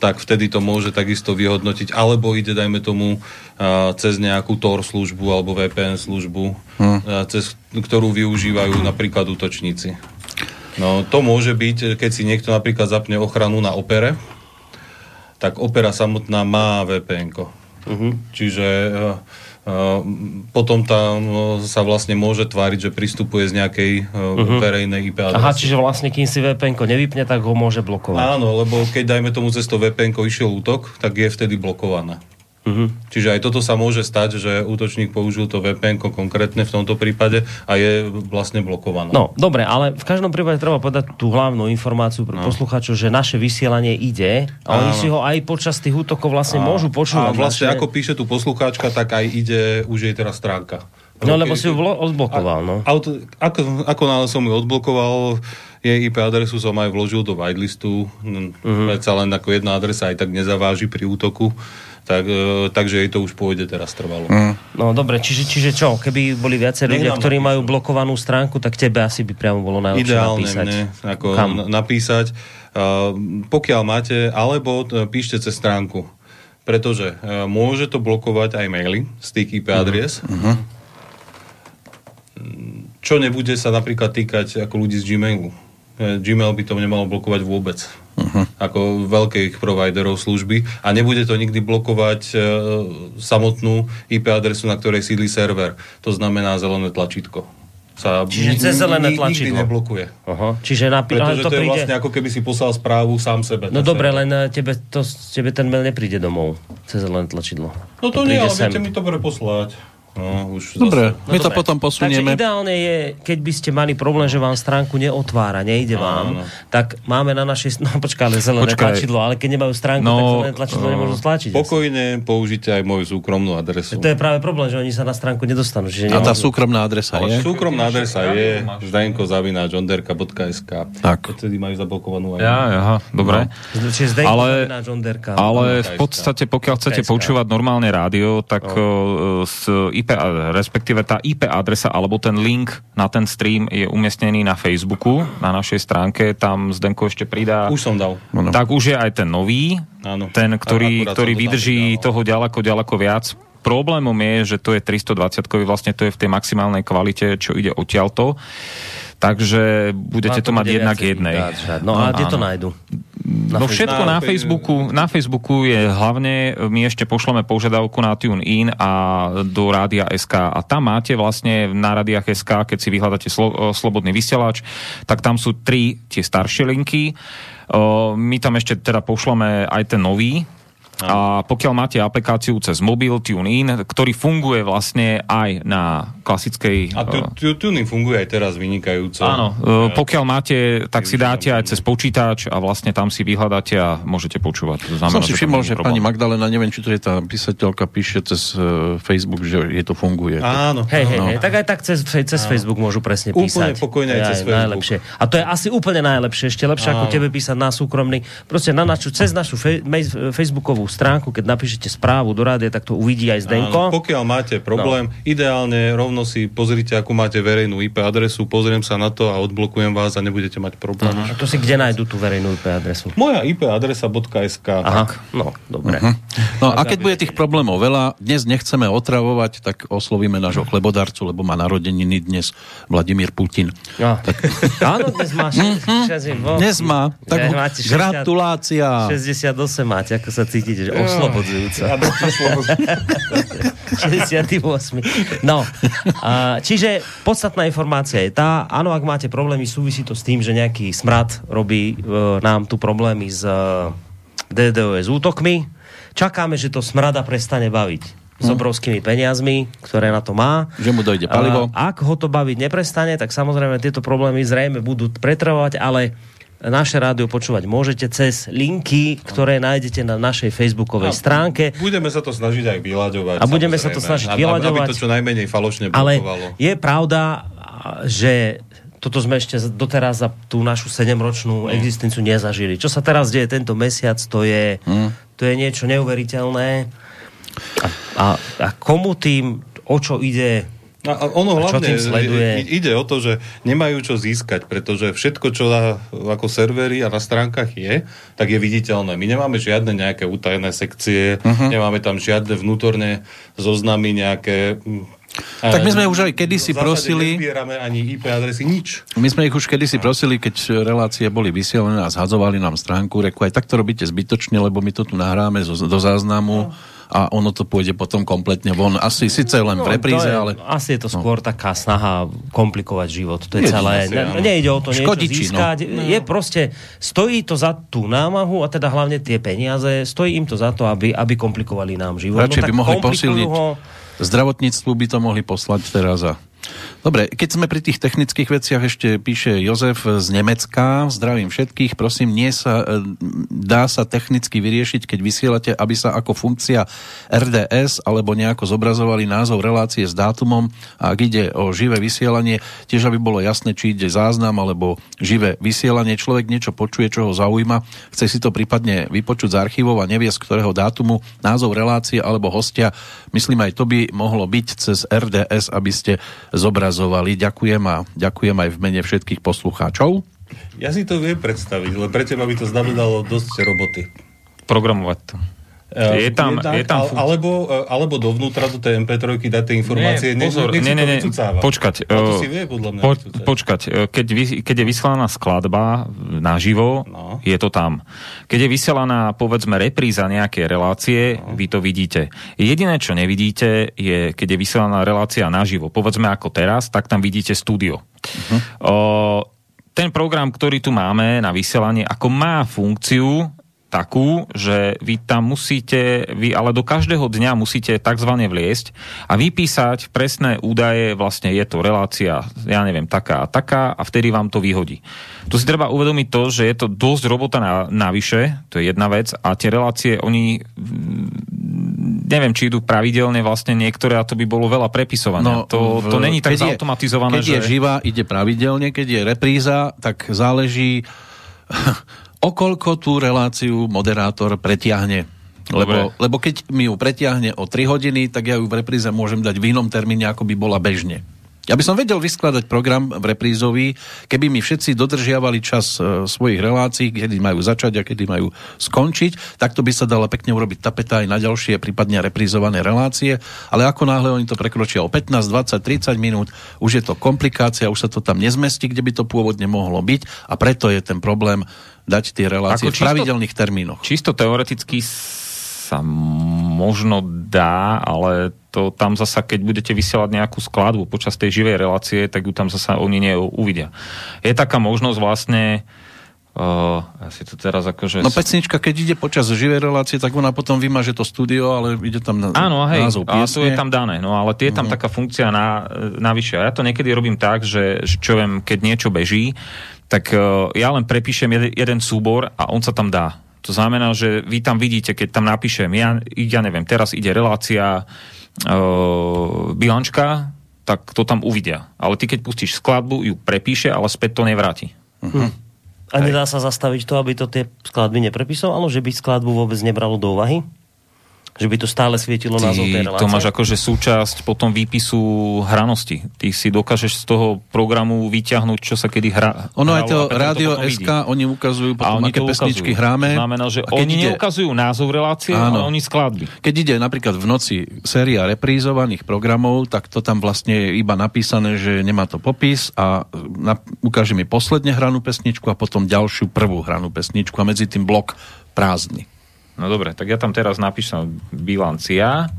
tak vtedy to môže takisto vyhodnotiť. Alebo ide, dajme tomu, a, cez nejakú Tor službu alebo VPN službu, a, cez ktorú využívajú napríklad útočníci. No, to môže byť, keď si niekto napríklad zapne ochranu na opere, tak opera samotná má vpn Čiže uh, uh, potom tam uh, sa vlastne môže tváriť, že pristupuje z nejakej uh, verejnej IP adresy. Aha, čiže vlastne kým si VPN nevypne, tak ho môže blokovať. Áno, lebo keď dajme tomu cez to vpn išiel útok, tak je vtedy blokovaná. Mhm. Čiže aj toto sa môže stať, že útočník použil to VPN konkrétne v tomto prípade a je vlastne blokovaná. No, dobre, ale v každom prípade treba povedať tú hlavnú informáciu pre no. poslucháčov, že naše vysielanie ide a oni si ho aj počas tých útokov vlastne môžu počúvať. A vlastne naše... ako píše tu poslucháčka, tak aj ide, už je teraz stránka. No, lebo si ju odblokoval, no. Auto, ako, ako náhle som ju odblokoval, jej IP adresu som aj vložil do whitelistu, Mhm. uh-huh. predsa len ako jedna adresa aj tak nezaváži pri útoku, tak, e, takže jej to už pôjde teraz trvalo. Uh-huh. No dobre, čiže, čiže čo? Keby boli viacej Nech ľudia, ktorí napíšu. majú blokovanú stránku, tak tebe asi by priamo bolo najlepšie Ideálne napísať. mne ako Kam? napísať, uh, pokiaľ máte, alebo t- píšte cez stránku. Pretože uh, môže to blokovať aj maily z tých IP adries. Uh-huh. Čo nebude sa napríklad týkať ako ľudí z Gmailu. E, Gmail by to nemalo blokovať vôbec. Uh-huh. Ako veľkých providerov služby. A nebude to nikdy blokovať e, samotnú IP adresu, na ktorej sídli server. To znamená zelené tlačítko. Sa Čiže ni- cez zelené tlačidlo. Nikdy neblokuje. Aha, čiže napi- Pretože to to, je príde... vlastne ako keby si poslal správu sám sebe. No dobre, len eh, tebe, to, tebe ten mail nepríde domov cez len tlačidlo. No to, nie, príde ale sem. viete mi to preposlať. No, už Dobre, Zase. my to dobre. potom posunieme. Takže ideálne je, keď by ste mali problém, že vám stránku neotvára, nejde vám, Áno. tak máme na našej... No počkaj, ale zelené Počkaj. tlačidlo, ale keď nemajú stránku, No, tak zelené tlačidlo eh, nemôžu stlačiť. asi. Pokojne použite aj moju súkromnú adresu. To je práve problém, že oni sa na stránku nedostanú. Čiže A tá nemôžu. súkromná adresa je? Súkromná adresa je zdajenko.onderka.sk Tak. Vtedy majú zablokovanú aj... Ja, aha, dobre. Čiže Zdenko Ale-. Ale v podstate, pokiaľ chcete počúvať normálne rádio, tak no. s IP, a- respektíve tá IP adresa alebo ten link na ten stream je umiestnený na Facebooku, na našej stránke. Tam Zdenko ešte pridá. Už som dal. Áno. Tak už je aj ten nový, Áno. ten, ktorý, ktorý to vydrží pridal. toho ďaleko, ďaleko viac. Problémom je, že to je 320 vlastne to je v tej maximálnej kvalite, čo ide odtiaľto. Takže budete Vám to mať jednak jednej. vydáčať. No a kde to áno. Nájdu? No všetko na Na Facebooku, na Facebooku je hlavne, my ešte pošleme požiadavku na TuneIn a do Rádia SK a tam máte vlastne na Rádiach SK, keď si vyhľadáte slo, Slobodný vysielač, tak tam sú tri tie staršie linky. O, My tam ešte teda pošleme aj ten nový, a pokiaľ máte aplikáciu cez mobil TuneIn, ktorý funguje vlastne aj na klasickej... A tu, tu, tuning funguje aj teraz vynikajúco. Áno, e, pokiaľ máte, tak si dáte aj cez počítač a vlastne tam si vyhľadáte a môžete počúvať. To Som znamená, si že tam všimol, že pani Magdalena, neviem, či to je tá písateľka, píše cez e, Facebook, že je to funguje. Áno. Hej, hej, No. hej, tak aj tak cez, cez Facebook môžu presne Úplne písať. pokojne aj je cez Facebook. Najlepšie. A to je asi úplne najlepšie, ešte lepšie ako Áno. tebe písať na súkromný. Proste na našu, cez našu fe, mej- Facebookovú stránku, keď napíšete správu do rádia, tak to uvidí aj Áno, Zdenko. pokiaľ máte problém, no. ideálne rovno si pozrite, akú máte verejnú IP adresu, pozriem sa na to a odblokujem vás a nebudete mať problém. A to si kde nájdu tú verejnú IP adresu? Moja IP adresa.sk. Aha, no, dobre. No a keď bude tých problémov veľa, dnes nechceme otravovať, tak oslovíme nášho chlebodarcu, lebo má narodeniny dnes Vladimír Putin. No. Áno, dnes máš... Mhm. Dnes má, tak 60 gratulácia. 68 máte, ako sa cítite, že oslobodzujúco. 68. No, a, čiže podstatná informácia je tá, áno, ak máte problémy, súvisí to s tým, že nejaký smrad robí e, nám tu problémy s e, DDoS útokmi. Čakáme, že to smrada prestane baviť s obrovskými peniazmi, ktoré na to má. Že mu dojde palivo. A ak ho to baviť neprestane, tak samozrejme tieto problémy zrejme budú pretrvať, ale naše rádio počúvať môžete cez linky, ktoré nájdete na našej facebookovej stránke. Budeme sa to snažiť aj vyľaďovať. A budeme sa to snažiť vyľaďovať. Aby to čo najmenej falošne Ale blokovalo. je pravda, že toto sme ešte doteraz za tú našu sedemročnú existenciu nezažili. Čo sa teraz deje tento mesiac, to je, to je niečo neuveriteľné. A, a komu tým, o čo ide, a, a ono A hlavne i- ide o to, že nemajú čo získať, pretože všetko, čo na, ako servery a na stránkach je, tak je viditeľné. My nemáme žiadne nejaké utajené sekcie, uh-huh. nemáme tam žiadne vnútorné zoznamy, nejaké... mm, Tak my eh, sme už aj kedysi zásade prosili- ani IP adresy, nič. My sme ich už kedysi prosili, keď relácie boli vysielané a zhadzovali nám stránku, reku aj tak to robíte zbytočne, lebo my to tu nahráme zo, do záznamu a ono to pôjde potom kompletne von. Asi síce len v repríze, No, to je, ale... Asi je to skôr taká snaha komplikovať život. To je Nie, celé. asi, Ne, nejde o to niečo Škodiči, no. získať. Je proste, stojí to za tú námahu a teda hlavne tie peniaze, stojí im to za to, aby, aby komplikovali nám život. Radšej by tak mohli posilniť. Ho, Zdravotníctvu by to mohli poslať teraz a... Dobre, keď sme pri tých technických veciach, ešte píše Jozef z Nemecka. Zdravím všetkých. Prosím, nie sa, e, dá sa technicky vyriešiť, keď vysielate, aby sa ako funkcia RDS alebo nejako zobrazovali názov relácie s dátumom a ak ide o živé vysielanie, tiež aby bolo jasné, či ide záznam alebo živé vysielanie. Človek niečo počuje, čo ho zaujíma, chce si to prípadne vypočuť z archívov a nevie z ktorého dátumu, názov relácie alebo hostia. Myslím, aj to by mohlo byť cez RDS, aby ste zobrazovali. Ďakujem a ďakujem aj v mene všetkých poslucháčov. Ja si to viem predstaviť, ale pre teba by to znamenalo dosť roboty. Programovať to. Je tam- Jednak, je tam fun- alebo, e, alebo dovnútra do tej MP3 dať tie informácie. Nie, pozor, nie, nie, nie, počkať. A to eh, si vie podľa mňa po, počkať, eh, keď, vy, keď je vysielaná skladba naživo, No. je to tam. Keď je vysielaná, povedzme, repríza nejaké relácie, No. vy to vidíte. Jediné, čo nevidíte, je, keď je vysielaná relácia naživo, povedzme ako teraz, tak tam vidíte studio. Mhm. O, ten program, ktorý tu máme na vysielanie, ako má funkciu takú, že vy tam musíte, vy ale do každého dňa musíte tzv. vliesť a vypísať presné údaje, vlastne je to relácia, ja neviem, taká a taká a vtedy vám to vyhodí. Tu si treba uvedomiť to, že je to dosť robota na, navyše, to je jedna vec a tie relácie, oni mm, neviem, či idú pravidelne vlastne niektoré a to by bolo veľa prepisovania. to, to není tak No, keď je- zautomatizované, Keď že... je živá, ide pravidelne, keď je repríza, tak záleží okoľko tú reláciu moderátor pretiahne. Lebo, Dobre. lebo keď mi ju pretiahne o 3 hodiny, tak ja ju v repríze môžem dať v inom termíne, ako by bola bežne. Ja by som vedel vyskladať program v reprízový, keby mi všetci dodržiavali čas e, svojich relácií, kedy majú začať a kedy majú skončiť, tak to by sa dala pekne urobiť tapeta aj na ďalšie, prípadne reprízované relácie, ale ako náhle oni to prekročia o 15, 20, 30 minút, už je to komplikácia, už sa to tam nezmestí, kde by to pôvodne mohlo byť a preto je ten problém dať tie relácie Ako v čisto- pravidelných termínoch. Čisto teoreticky sa možno dá, ale to tam zasa, keď budete vysielať nejakú skladbu počas tej živej relácie, tak ju tam zasa oni neuvidia. Je taká možnosť vlastne Uh, ja si to teraz akože... No pesnička, keď ide počas živej relácie, tak ona potom vymaže to studio, ale ide tam na, Áno, hej, názov a to je tam dané, no ale je tam taká funkcia na, navyše. A ja to niekedy robím tak, že, že čo viem, keď niečo beží, tak uh, ja len prepíšem jeden, jeden súbor a on sa tam dá. To znamená, že vy tam vidíte, keď tam napíšem, ja, ja neviem, teraz ide relácia bilančka, tak to tam uvidia. Ale ty, keď pustíš skladbu, ju prepíše, ale späť to nevráti. a nedá sa zastaviť to, aby to tie skladby neprepisovalo, že by skladbu vôbec nebralo do úvahy? Že by to stále svietilo názov tej Ty relácie? to máš akože súčasť potom výpisu hranosti. Ty si dokážeš z toho programu vyťahnuť, čo sa kedy hra. Ono aj to a Rádio vidí. SK, oni ukazujú A potom, oni aké to pesničky ukazujú. hráme. To znamená, že A oni ide- neukazujú názov relácie, Áno. ale oni skladby. Keď ide napríklad v noci séria reprízovaných programov, tak to tam vlastne je iba napísané, že nemá to popis a na, ukáže mi posledne hranú pesničku a potom ďalšiu prvú hranú pesničku a medzi tým blok prázdny. No dobre, tak ja tam teraz napíšem bilancia,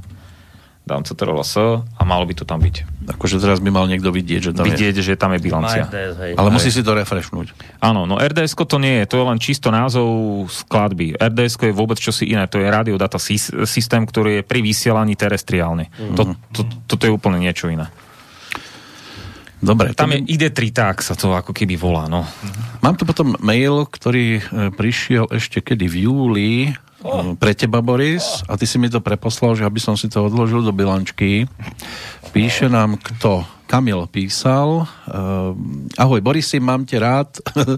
dám CTRL-S a malo by to tam byť. Akože teraz by mal niekto vidieť, že tam je. Vidieť, že tam je bilancia. RDS, hej. Ale musí si to refreshnúť. Áno, no RDS to nie je, to je len čisto názov skladby. RDS je vôbec čosi iné, to je Radio Data Sys- systém, ktorý je pri vysielaní terestriálny. Mhm. To, to, toto je úplne niečo iné. Dobre, Tam je ID3 tak sa to ako keby volá, no. Mám tu potom mail, ktorý e, prišiel ešte kedy v júli e, pre teba, Boris, a ty si mi to preposlal, že aby som si to odložil do bilančky. Píše nám kto? Kamil písal. Uh, ahoj, Borisi, mám te rád.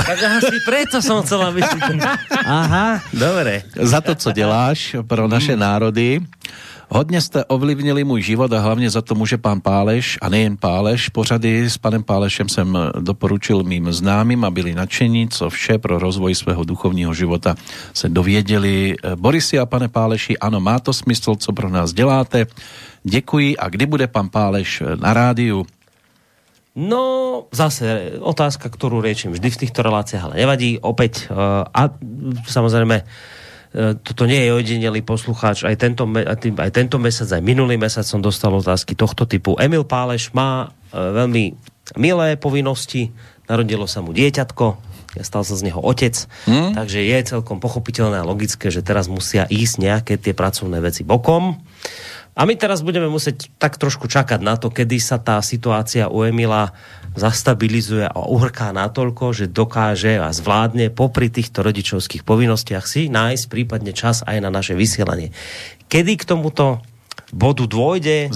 Tak asi preto som chcela vysvetliť. Aha, dobre. za to, co děláš pro naše národy. Hodně jste ovlivnili můj život a hlavně za to může pán Páleš a nejen Páleš. Pořady s panem Pálešem jsem doporučil mým známým a byli nadšení, co vše pro rozvoj svého duchovního života se dověděli. Borisy a pane Páleši, ano, má to smysl, co pro nás děláte. Děkuji a kdy bude pan Páleš na rádiu? No, zase otázka, ktorú riečím vždy v týchto reláciách, ale nevadí. Opäť, uh, a samozrejme, toto nie je ojedinelý poslucháč, aj tento, aj tento mesiac, aj minulý mesiac som dostal otázky tohto typu. Emil Páleš má e, veľmi milé povinnosti, narodilo sa mu dieťatko, stal sa z neho otec, hmm? takže je celkom pochopiteľné a logické, že teraz musia ísť nejaké tie pracovné veci bokom. A my teraz budeme musieť tak trošku čakať na to, kedy sa tá situácia u Emila zastabilizuje a uhrká natoľko, že dokáže a zvládne popri týchto rodičovských povinnostiach si nájsť prípadne čas aj na naše vysielanie. Kedy k tomuto bodu dôjde,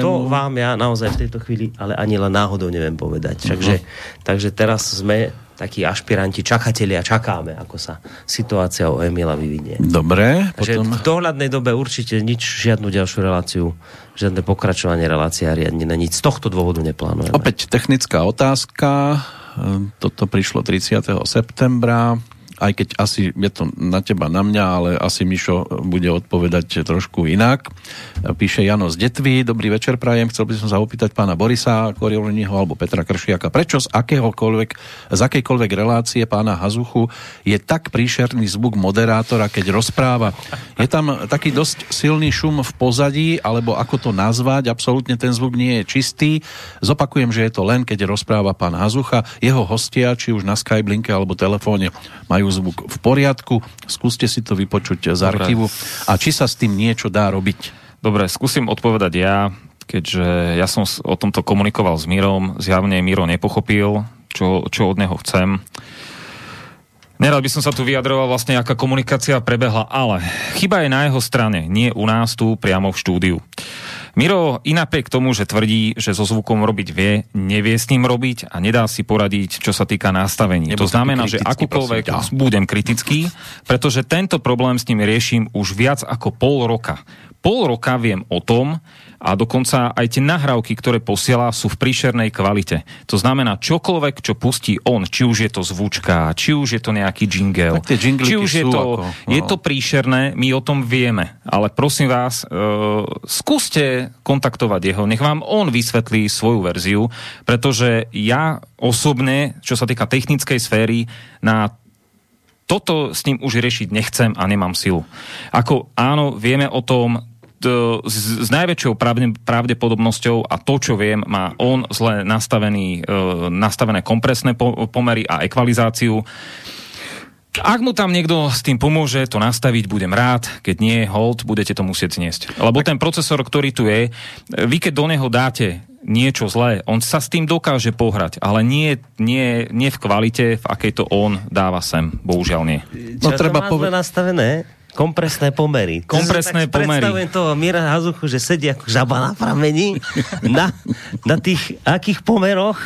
to vám ja naozaj v tejto chvíli ale ani len náhodou neviem povedať. Uh-huh. Takže, takže teraz sme takí ašpiranti, čakatelia, čakáme, ako sa situácia o Emila vyvinie. Dobre. Potom... v dohľadnej dobe určite nič, žiadnu ďalšiu reláciu, žiadne pokračovanie relácie a riadne nič. Z tohto dôvodu neplánujeme. Opäť technická otázka. Toto prišlo 30. septembra aj keď asi je to na teba, na mňa, ale asi Mišo bude odpovedať trošku inak. Píše Jano z Detvy, dobrý večer prajem, chcel by som sa opýtať pána Borisa Korioliniho alebo Petra Kršiaka, prečo z akéhokoľvek, z akejkoľvek relácie pána Hazuchu je tak príšerný zvuk moderátora, keď rozpráva. Je tam taký dosť silný šum v pozadí, alebo ako to nazvať, absolútne ten zvuk nie je čistý. Zopakujem, že je to len, keď rozpráva pán Hazucha, jeho hostia, či už na Skyblinke alebo telefóne, majú zvuk v poriadku. Skúste si to vypočuť z archívu a či sa s tým niečo dá robiť. Dobre, skúsim odpovedať ja, keďže ja som o tomto komunikoval s Mírom, zjavne Míro nepochopil, čo, čo od neho chcem. Nerad by som sa tu vyjadroval vlastne, aká komunikácia prebehla, ale chyba je na jeho strane, nie u nás tu priamo v štúdiu. Miro i napriek tomu, že tvrdí, že so zvukom robiť vie, nevie s ním robiť a nedá si poradiť, čo sa týka nastavení. Nebo to znamená, že akúkoľvek prosím, budem kritický, pretože tento problém s ním riešim už viac ako pol roka. Pol roka viem o tom, a dokonca aj tie nahrávky, ktoré posiela, sú v príšernej kvalite. To znamená, čokoľvek, čo pustí on, či už je to zvučka, či už je to nejaký jingle, či už je to, ako, no. je to príšerné, my o tom vieme. Ale prosím vás, uh, skúste kontaktovať jeho, nech vám on vysvetlí svoju verziu, pretože ja osobne, čo sa týka technickej sféry, na toto s ním už riešiť nechcem a nemám silu. Ako áno, vieme o tom, s, s najväčšou pravde, pravdepodobnosťou a to, čo viem, má on zle nastavený, e, nastavené kompresné po, pomery a ekvalizáciu. Ak mu tam niekto s tým pomôže to nastaviť, budem rád. Keď nie, hold, budete to musieť zniesť. Lebo ten procesor, ktorý tu je, vy keď do neho dáte niečo zlé, on sa s tým dokáže pohrať, ale nie, nie, nie v kvalite, v akej to on dáva sem. Bohužiaľ nie. No, Čo treba povedať... nastavené? Kompresné pomery. Kompresné tak pomery. Predstavujem toho Mira Hazuchu, že sedí ako žaba na pramení na, na tých akých pomeroch,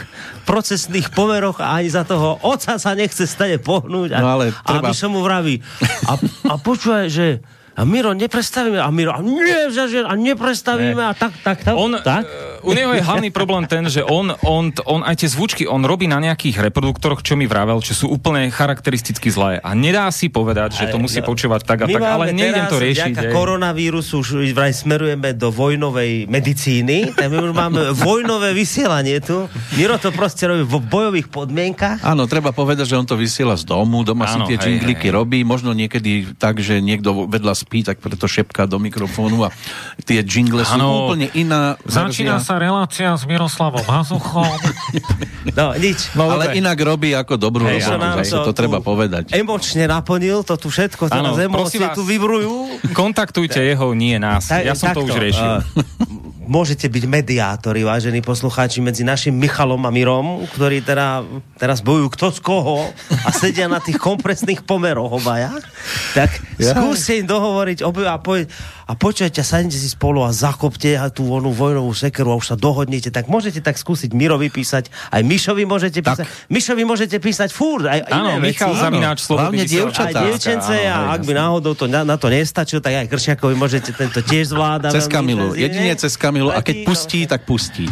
procesných pomeroch a ani za toho oca sa nechce stane pohnúť. A, no ale treba... som mu vraví. A, a počúvaj, že a Miro, neprestavíme. A Miro, a nie, a neprestavíme. Ne. A tak, tak, tak. On, tak? U neho je hlavný problém ten, že on, on, on aj tie zvučky, on robí na nejakých reproduktoroch, čo mi vravel, čo sú úplne charakteristicky zlé. A nedá si povedať, že to musí no, počúvať tak a tak, ale nejdem to riešiť. My koronavírusu už vraj smerujeme do vojnovej medicíny, tak my už máme vojnové vysielanie tu. Miro to proste robí v bojových podmienkach. Áno, treba povedať, že on to vysiela z domu, doma Áno, si tie džingliky robí, možno niekedy tak, že niekto vedľa spí, tak preto šepká do mikrofónu a tie jingle sú ano, úplne iná Začína verzia. sa relácia s Miroslavom Hazuchom. no, nič. No, Ale okay. inak robí ako dobrú hey, robotu, to, to treba povedať. Emočne naplnil to tu všetko, teraz ano, emócie tu vybrujú. Kontaktujte jeho, nie nás. Ja som takto, to už riešil. Uh, môžete byť mediátori, vážení poslucháči, medzi našim Michalom a Mirom, ktorí teda teraz bojujú kto z koho a sedia na tých kompresných pomeroch obaja, tak ja. skúste im dohovoriť obe a, po, a počujete, sadnite si spolu a zakopte tú onu vojnovú sekeru a už sa dohodnete, tak môžete tak skúsiť Mirovi písať, aj Mišovi môžete písať, tak. Mišovi môžete písať fúr, aj Áno, Michal Zamináč, Hlavne dievčatá. Aj dievčence a ak by náhodou to na, na to nestačilo, tak aj Kršiakovi môžete tento tiež zvládať. Cez Kamilu, jedine cez Kamilu a keď pustí, tak pustí.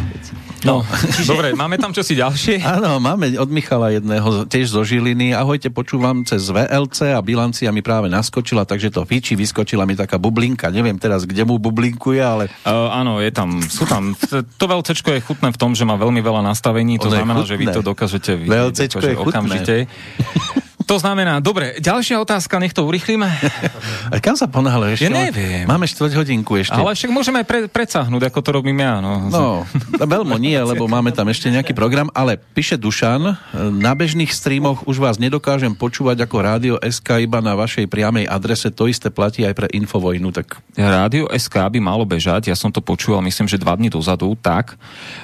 No, Čiže... dobre, máme tam čosi ďalšie? Áno, máme od Michala jedného, tiež zo Žiliny. Ahojte, počúvam cez VLC a bilancia mi práve naskočila, takže to fiči, vyskočila mi taká bublinka. Neviem teraz, kde mu bublinkuje, ale... Uh, áno, je tam, sú tam. To VLC je chutné v tom, že má veľmi veľa nastavení, to ono znamená, že vy to dokážete vidieť akože je okamžite. To znamená, dobre, ďalšia otázka, nech to urychlíme. A kam sa ponáhľa ešte? Ja neviem. Máme štvrť hodinku ešte. Ale však môžeme pre, predsáhnuť, ako to robím ja. No, no veľmi nie, lebo máme tam ešte nejaký program, ale píše Dušan, na bežných streamoch už vás nedokážem počúvať ako Rádio SK iba na vašej priamej adrese, to isté platí aj pre Infovojnu. Tak... Rádio SK by malo bežať, ja som to počúval, myslím, že dva dní dozadu, tak...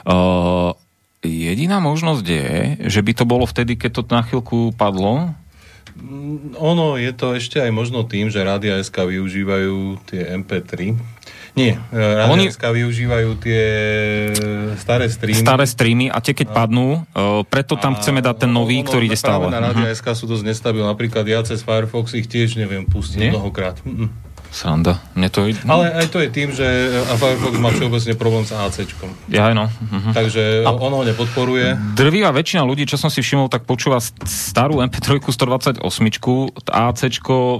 Uh, jediná možnosť je, že by to bolo vtedy, keď to na chvíľku padlo, ono je to ešte aj možno tým, že Rádia SK využívajú tie MP3. Nie, e, Rádia Oni... SK využívajú tie staré streamy. Staré streamy a tie keď a... padnú, uh, preto tam a... chceme dať ten nový, ono, ktorý ide stále. na Rádia uh-huh. SK sú dosť nestabilné. Napríklad ja cez Firefox ich tiež neviem pustiť Nie? mnohokrát. Mm-mm. Sranda. Mne to... Ale aj to je tým, že Firefox má všeobecne problém s AC. Ja, no. Uh-huh. Takže a ono ho nepodporuje. Drvivá väčšina ľudí, čo som si všimol, tak počúva starú MP3 128. AC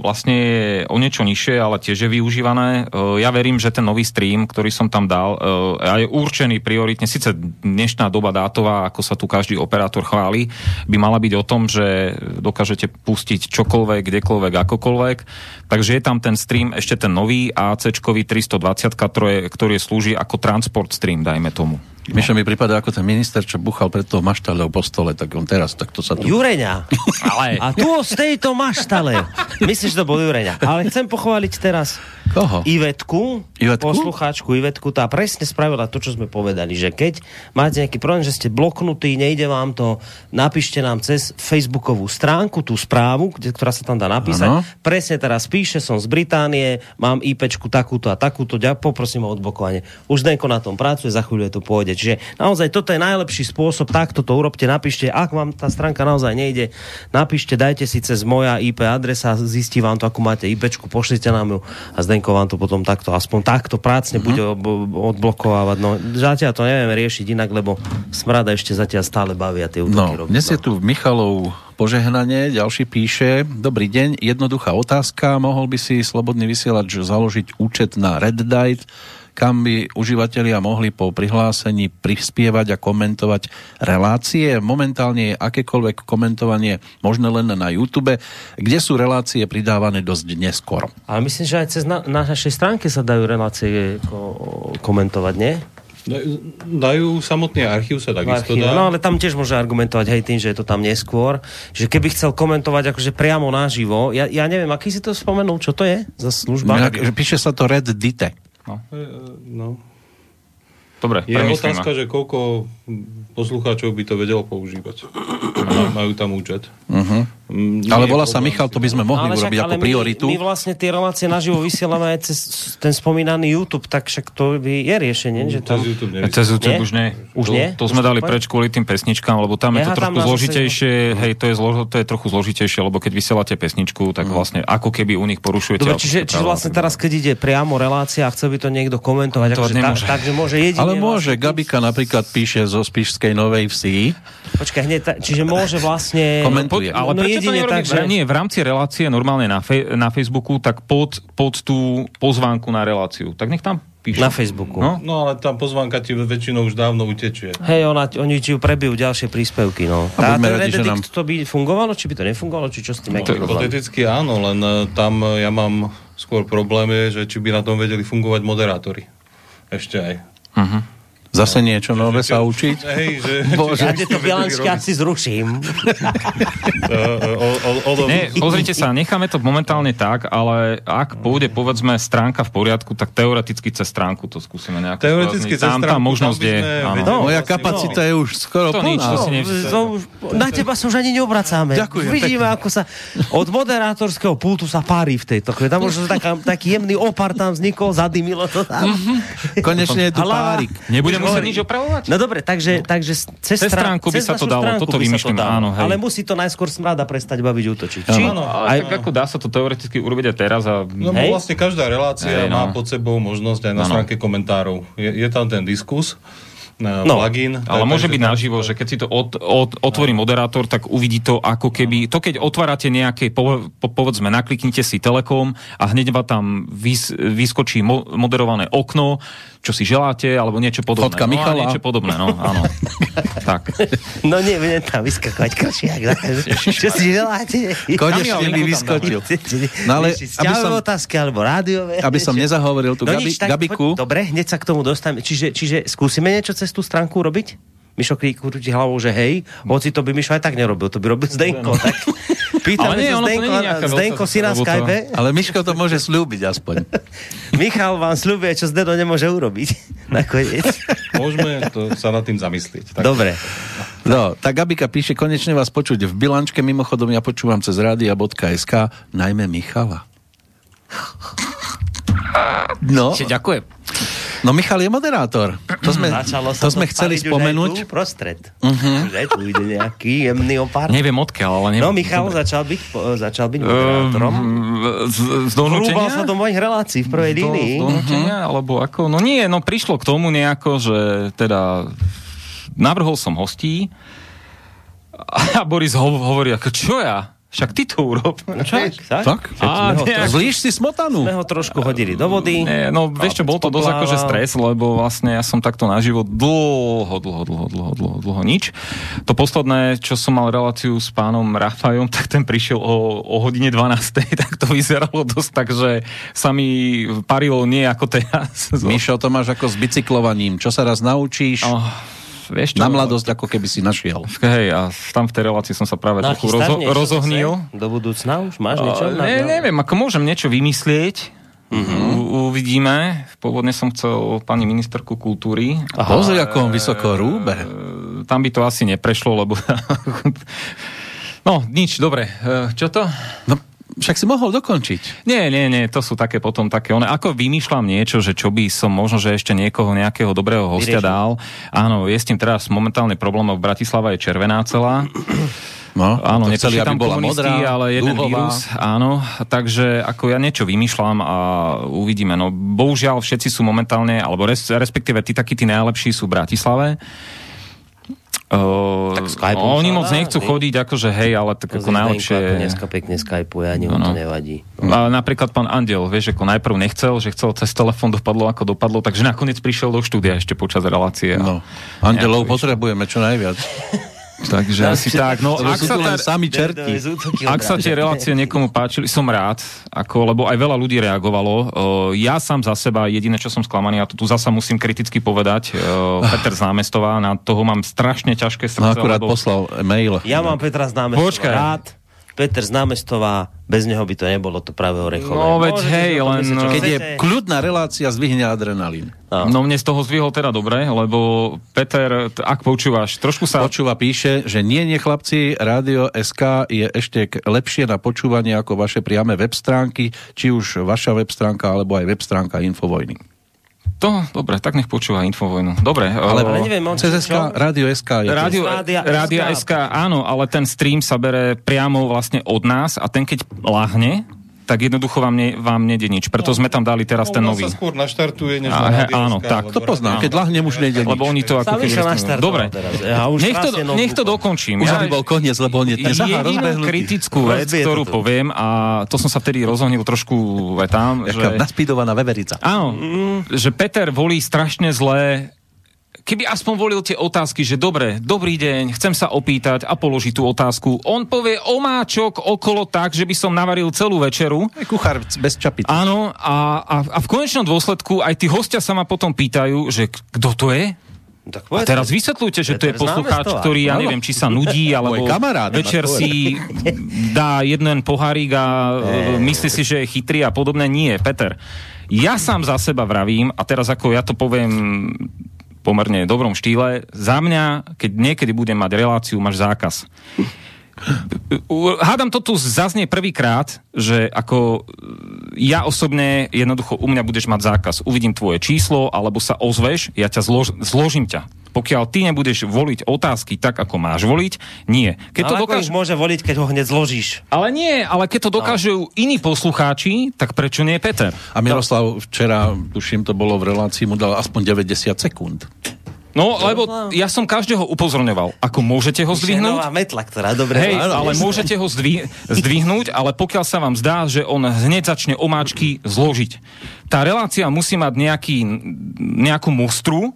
vlastne je o niečo nižšie, ale tiež je využívané. E, ja verím, že ten nový stream, ktorý som tam dal, e, je určený prioritne, síce dnešná doba dátová, ako sa tu každý operátor chváli, by mala byť o tom, že dokážete pustiť čokoľvek, kdekoľvek, akokoľvek. Takže je tam ten stream ešte ten nový AC 320, ktorý, ktorý slúži ako transport stream, dajme tomu. No. Mišo mi prípada ako ten minister, čo buchal pred tou maštalou po stole, tak on teraz, tak to sa tu... Jureňa. Ale... A tu z tejto maštale. Myslíš, že to bol Jureňa. Ale chcem pochváliť teraz Koho? Ivetku, Ivetku, poslucháčku Ivetku, tá presne spravila to, čo sme povedali, že keď máte nejaký problém, že ste bloknutí, nejde vám to, napíšte nám cez facebookovú stránku tú správu, kde, ktorá sa tam dá napísať. Ano. Presne teraz píše, som z Británie, mám IPčku takúto a takúto, poprosím o odblokovanie. Už Denko na tom pracuje, za chvíľu je to pôjde. Čiže naozaj toto je najlepší spôsob, takto to urobte, napíšte, ak vám tá stránka naozaj nejde, napíšte, dajte si cez moja IP adresa, zistí vám to, ako máte IPčku, pošlite nám ju a Zdenko vám to potom takto, aspoň takto prácne uh-huh. bude odblokovávať. No, zatiaľ to nevieme riešiť inak, lebo smrada ešte zatiaľ stále bavia tie útoky. No, dnes je tu Michalov požehnanie, ďalší píše, dobrý deň, jednoduchá otázka, mohol by si slobodný vysielač založiť účet na Reddite, kam by užívateľia mohli po prihlásení prispievať a komentovať relácie. Momentálne je akékoľvek komentovanie možné len na YouTube, kde sú relácie pridávané dosť neskoro. Ale myslím, že aj cez na, na našej stránke sa dajú relácie ko- komentovať, nie? Dajú samotný archív sa takisto dá. No ale tam tiež môže argumentovať hej tým, že je to tam neskôr. Že keby chcel komentovať akože priamo naživo, ja, ja neviem, aký si to spomenul, čo to je za služba? píše sa to Red Dite. No. no. Dobre, Je otázka, že koľko poslucháčov by to vedelo používať. Majú tam účet. Uh-huh. Ale volá sa Michal, to by sme mohli ale urobiť však, ako prioritu. My, my vlastne tie relácie naživo vysielame aj cez ten spomínaný YouTube, tak však to by je riešenie. Že tam... Cez YouTube, cez YouTube už nie. Už to, nie? To sme dali preč kvôli tým pesničkám, lebo tam je to trochu zložitejšie. Hej, to je, zlo, to je trochu zložitejšie, lebo keď vysielate pesničku, tak mhm. vlastne ako keby u nich porušujete. Dobre, čiže, čiže vlastne teraz, keď ide priamo relácia a chce by to niekto komentovať, to akože nemôže. Tak, takže môže jedine Ale môže, vlastne Gabika napríklad píše zo Spišskej Novej Vsi. Počkaj, hneď, čiže môže vlastne... Komentuje. Ale no, prečo to tak, že... Nie, v rámci relácie normálne na, fej, na Facebooku, tak pod, pod tú pozvánku na reláciu. Tak nech tam píšu. Na Facebooku. No? no ale tá pozvánka ti väčšinou už dávno utečie. Hej, ona, oni ti ju prebijú ďalšie príspevky. No. A, a ten radi, nám... to by fungovalo, či by to nefungovalo, či čo s tým? No, hypoteticky áno, len e, tam e, ja mám skôr problém, je, že či by na tom vedeli fungovať moderátori. Ešte aj. Uh-huh. Zase niečo nové sa učiť? Hej, že... Bože. Ja tieto bilančky asi zruším. o, o, o, o, Nie, pozrite sa, necháme to momentálne tak, ale ak pôjde povedzme stránka v poriadku, tak teoreticky cez stránku to skúsime nejako Teoreticky cez tam, stránku, tá možnosť tam je. vedeli- Moja vlastne, kapacita je už skoro To nič, to plná. si To už- na teba sa už ani neobracáme. Ďakujem, Vidíme, ako sa od moderátorského pultu sa pári v tejto chvíli. Tam možno taká, taký jemný opar tam vznikol, zadymilo to tam. Konečne je tu párik. Nebudem Hovorí. nič opravovať? No dobre, takže, takže cez, Cez stránku by cez sa to dalo, toto vymýšľam, dalo. áno, hej. Ale musí to najskôr smrada prestať baviť útočiť. Či? Áno, ale tak ako dá sa to teoreticky urobiť aj teraz a... No Hej. vlastne každá relácia Hej, má no. pod sebou možnosť aj na Áno. stránke komentárov. Je, je tam ten diskus, No. plugin. Ale môže byť naživo, že keď si to od, od, otvorí moderátor, tak uvidí to ako keby... To keď otvárate nejaké, po, po, povedzme, nakliknite si Telekom a hneď vám tam vys, vyskočí mo, moderované okno, čo si želáte, alebo niečo podobné. Fotka no, Michala. niečo podobné, no, áno. tak. No nie, budem tam vyskakovať kršiak. Čo si želáte? Konečne mi vyskočil. No ale, aby som, otázky alebo rádiové. aby som nezahovoril tú No Gabi, nič, tak Gabiku. poď- Dobre, hneď sa k tomu dostaneme. Čiže, čiže skúsime niečo cez tú stránku robiť? Mišo krúti hlavou, že hej, hoci to by Mišo aj tak nerobil, to by robil Zdenko. Tak pýtame nie, sa Zdenko, Zdenko si na. Skype. Ale Miško to môže slúbiť aspoň. Michal vám sľubuje, čo Zdeno nemôže urobiť. Nakoniec. Môžeme to, sa nad tým zamyslieť. Tak, Dobre. No, tak Gabika píše, konečne vás počuť v bilančke, mimochodom ja počúvam cez radia.sk, najmä Michala. No, Ďakujem. No Michal je moderátor. To sme, to sme chceli spaliť už aj spomenúť. tu Prostred. Uh-huh. Že tu ide nejaký jemný opár. Neviem odkiaľ, ale neviem. No, Michal začal byť, začal byť moderátorom. Ehm, z, z Hrúbal donútenia? sa do mojich relácií v prvej línii. Do, donútenia, alebo ako? No nie, no prišlo k tomu nejako, že teda navrhol som hostí a Boris ho, hovorí, ako čo ja? Však ty to urob. Tak, tak. Tak? Nejak- Zlíš si smotanu. Sme ho trošku hodili do vody. Nie, no vieš čo, bol to dosť akože stres, lebo vlastne ja som takto naživo dlho, dlho, dlho, dlho, dlho, dlho nič. To posledné, čo som mal reláciu s pánom Rafajom, tak ten prišiel o, o hodine 12. tak to vyzeralo dosť tak, že sa mi parilo nie ako teraz. Mišo, to máš ako s bicyklovaním. Čo sa raz naučíš, Oh, vieš čo, na mladosť ako keby si našiel. Hej, a tam v tej relácii som sa práve No, trochu rozo- rozohnil. Do budúcna už máš niečo? Uh, ne, neviem, ako môžem niečo vymyslieť. U, uvidíme. Pôvodne som chcel pani ministerku kultúry. Pozri, ako on vysoko rúbe. E, Tam by to asi neprešlo, lebo... no, nič, dobre. E, Čo to? No, však si mohol dokončiť. Nie, nie, nie, to sú také potom také, one, ako vymýšľam niečo, že čo by som možno, že ešte niekoho, nejakého dobrého hostia Vyriešil. dal. Áno, je s tým teraz momentálne problém, v Bratislava je červená celá. No, Áno, to chceli, neprišli aby tam bola modrá, ale jeden dúhová. vírus, áno, takže ako ja niečo vymýšľam a uvidíme. No, bohužiaľ všetci sú momentálne, alebo res, respektíve tí takí tí najlepší sú v Bratislave. Uh, Tak Skypeom oni moc nechcú nie? chodiť, akože hej, ale tak ako najlepšie... Dneska pekne skypuje, ani mu to No, no. nevadí. A napríklad pán Andel, vieš, ako najprv nechcel, že chcel cez telefón, dopadlo ako dopadlo, takže nakoniec prišiel do štúdia ešte počas relácie. a- No, andelov potrebujeme čo najviac. Takže asi tak. No, ak sú sa, tá, sami čerti. ak sa tie relácie niekomu páčili, som rád, ako, lebo aj veľa ľudí reagovalo. Uh, ja sám za seba, jediné, čo som sklamaný, a to tu zasa musím kriticky povedať, uh, Peter z Námestová, na toho mám strašne ťažké srdce. No akurát lebo, poslal mail. Ja mám Petra z námestová Počkaj. rád. Peter z námestová, bez neho by to nebolo to práve orechové. No, veď Môžete hej, len- myslieť, čo Keď je kľudná relácia, zdvihne adrenalín. No. No mne z toho zvihol teda dobre, lebo Peter, ak počúvaš, trošku sa... Počúva, píše, že nie, nie chlapci, Rádio SK je ešte lepšie na počúvanie ako vaše priame web stránky, či už vaša web stránka, alebo aj web stránka Infovojny. To, dobre, tak nech počúva Infovojnu. Dobre, Ale, Ale neviem, on cez čo- SK, Rádio SK Rádio, Rádia SK. Áno, ale ten stream sa bere priamo vlastne od nás a ten keď láhne, tak jednoducho vám, ne, vám nejde nič. Preto sme tam dali teraz ten No, nový. sa skôr naštartuje, než A, na áno, tak, To poznám, keď lahnem už nejde Lebo oni to ako keby... Dobre, teraz. Ja už nech to, nech to dokončím. Už Ja aby bol koniec, lebo on je aha, jedinú rozbehnutý. kritickú vec, ktorú poviem, a to som sa vtedy rozohnil trošku aj tam, Jaká že... naspídovaná veverica. Áno, že Peter volí strašne zlé keby aspoň volil tie otázky, že dobre, dobrý deň, chcem sa opýtať a položiť tú otázku. On povie omáčok okolo tak, že by som navaril celú večeru. Je kuchár bez čapice. Áno, a, a, a v konečnom dôsledku aj tí hostia sa ma potom pýtajú, že kto to je? Tak A povedz, teraz vysvetľujte, že to je poslucháč, ktorý, ja neviem, či sa nudí, alebo kamarát, večer si dá jeden pohárik a e, myslí si, že je chytrý a podobné. Nie, Peter. Ja sám za seba vravím, a teraz ako ja to poviem pomerne dobrom štýle, za mňa, keď niekedy budem mať reláciu, máš zákaz. Hádam to tu zaznie prvýkrát, že ako ja osobne jednoducho u mňa budeš mať zákaz. Uvidím tvoje číslo, alebo sa ozveš, ja ťa zlož, zložím ťa. Pokiaľ ty nebudeš voliť otázky tak, ako máš voliť, nie. Keď to ale dokáž... ako ich môže voliť, keď ho hneď zložíš? Ale nie, ale keď to dokážu iní poslucháči, tak prečo nie Peter? A Miroslav včera, tuším, to bolo v relácii, mu dal aspoň 90 sekúnd. No, lebo ja som každého upozorňoval. Ako môžete ho je nová zdvihnúť? metla, ktorá dobre... Hej, ale môžete ho zdvi- zdvihnúť, ale pokiaľ sa vám zdá, že on hneď začne omáčky zložiť. Tá relácia musí mať nejaký, nejakú mustru